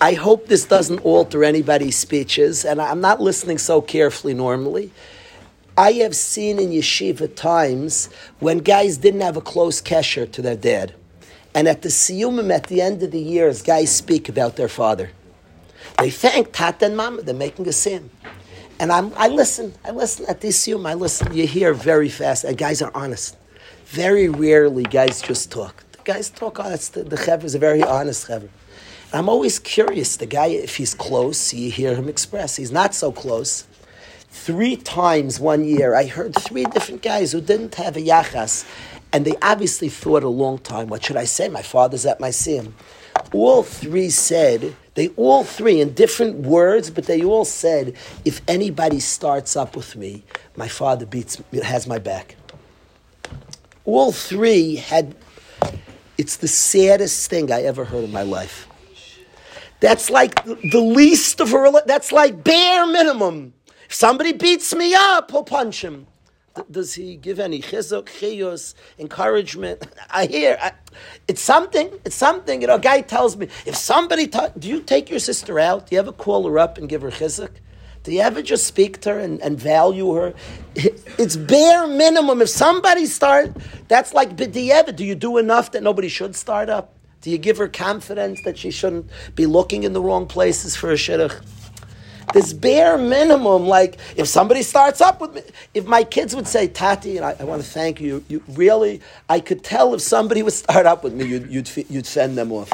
I hope this doesn't alter anybody's speeches, and I'm not listening so carefully normally. I have seen in yeshiva times when guys didn't have a close kesher to their dad. And at the siyumim, at the end of the years, guys speak about their father. They thank Tata and Mama. They're making a sin. And I'm, I listen. I listen at this siyum. I listen. You hear very fast. And guys are honest. Very rarely guys just talk. The guys talk oh, honest. The, the chevra is a very honest chevra. I'm always curious. The guy, if he's close, you hear him express. He's not so close. Three times one year, I heard three different guys who didn't have a yachas, and they obviously thought a long time. What should I say? My father's at my sim. All three said they all three in different words, but they all said, if anybody starts up with me, my father beats has my back. All three had. It's the saddest thing I ever heard in my life. That's like the least of a. That's like bare minimum. If somebody beats me up, he'll punch him. Does he give any chizuk, chiyus, encouragement? I hear. I, it's something. It's something. You know, a guy tells me, if somebody, ta- do you take your sister out? Do you ever call her up and give her chizuk? Do you ever just speak to her and, and value her? It's bare minimum. If somebody start, that's like b'di'evet. Do you do enough that nobody should start up? Do you give her confidence that she shouldn't be looking in the wrong places for a shidduch? This bare minimum, like if somebody starts up with me, if my kids would say, Tati, and I, I want to thank you, you really, I could tell if somebody would start up with me, you'd, you'd, you'd fend them off.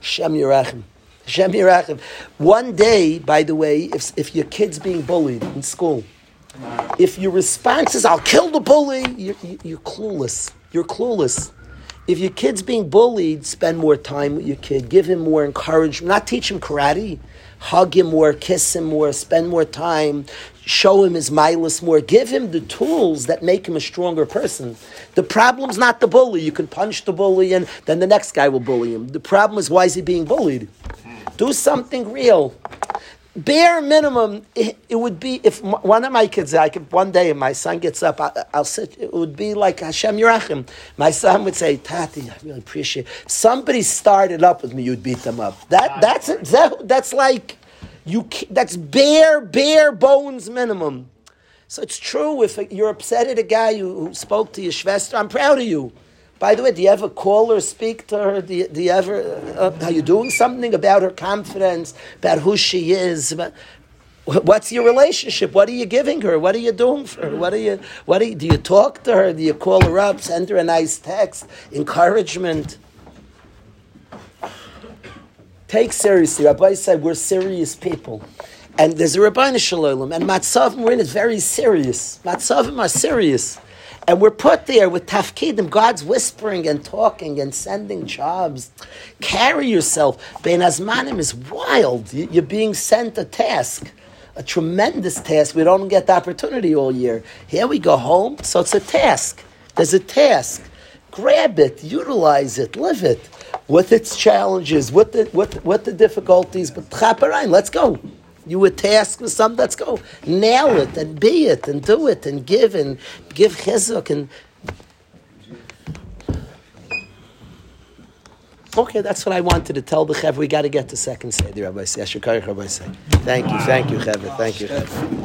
Shem Yerachim. Shem Yerachim. One day, by the way, if, if your kid's being bullied in school, if your response is, I'll kill the bully, you're, you're clueless. You're clueless. If your kid's being bullied, spend more time with your kid. Give him more encouragement. Not teach him karate. Hug him more, kiss him more, spend more time, show him his milus more. Give him the tools that make him a stronger person. The problem's not the bully. You can punch the bully and then the next guy will bully him. The problem is why is he being bullied? Do something real bare minimum, it, it would be if one of my kids, I could, one day, if my son gets up, I, I'll sit. It would be like Hashem Yerachim. My son would say, "Tati, I really appreciate." Somebody started up with me, you'd beat them up. That that's. That, that's like you. That's bare bare bones minimum. So it's true. If you're upset at a guy who, who spoke to your Schwester, I'm proud of you. By the way, do you ever call her, speak to her? Do you, do you ever, uh, are you doing something about her confidence, about who she is? What's your relationship? What are you giving her? What are you doing for her? What are you, what do you, do you talk to her? Do you call her up, send her a nice text, encouragement? Take seriously. Rabbi said we're serious people. And there's a Rabbi Shalom, and Matzavim, we're in it very serious. Matzavim are serious. And we're put there with tafkidim. God's whispering and talking and sending jobs. Carry yourself. Bein Hazmanim is wild. You- You're being sent a task, a tremendous task. We don't get the opportunity all year. Here we go home, so it's a task. There's a task. Grab it, utilize it, live it with its challenges, with the, with, with the difficulties. But let's go. You were tasked with something, let's go. Nail it and be it and do it and give and give chizuk and. Okay, that's what I wanted to tell the Chev. We got to get to second Seder, Rabbi say. Rabbi say. Thank you, thank you, Chev. Thank you, Chev.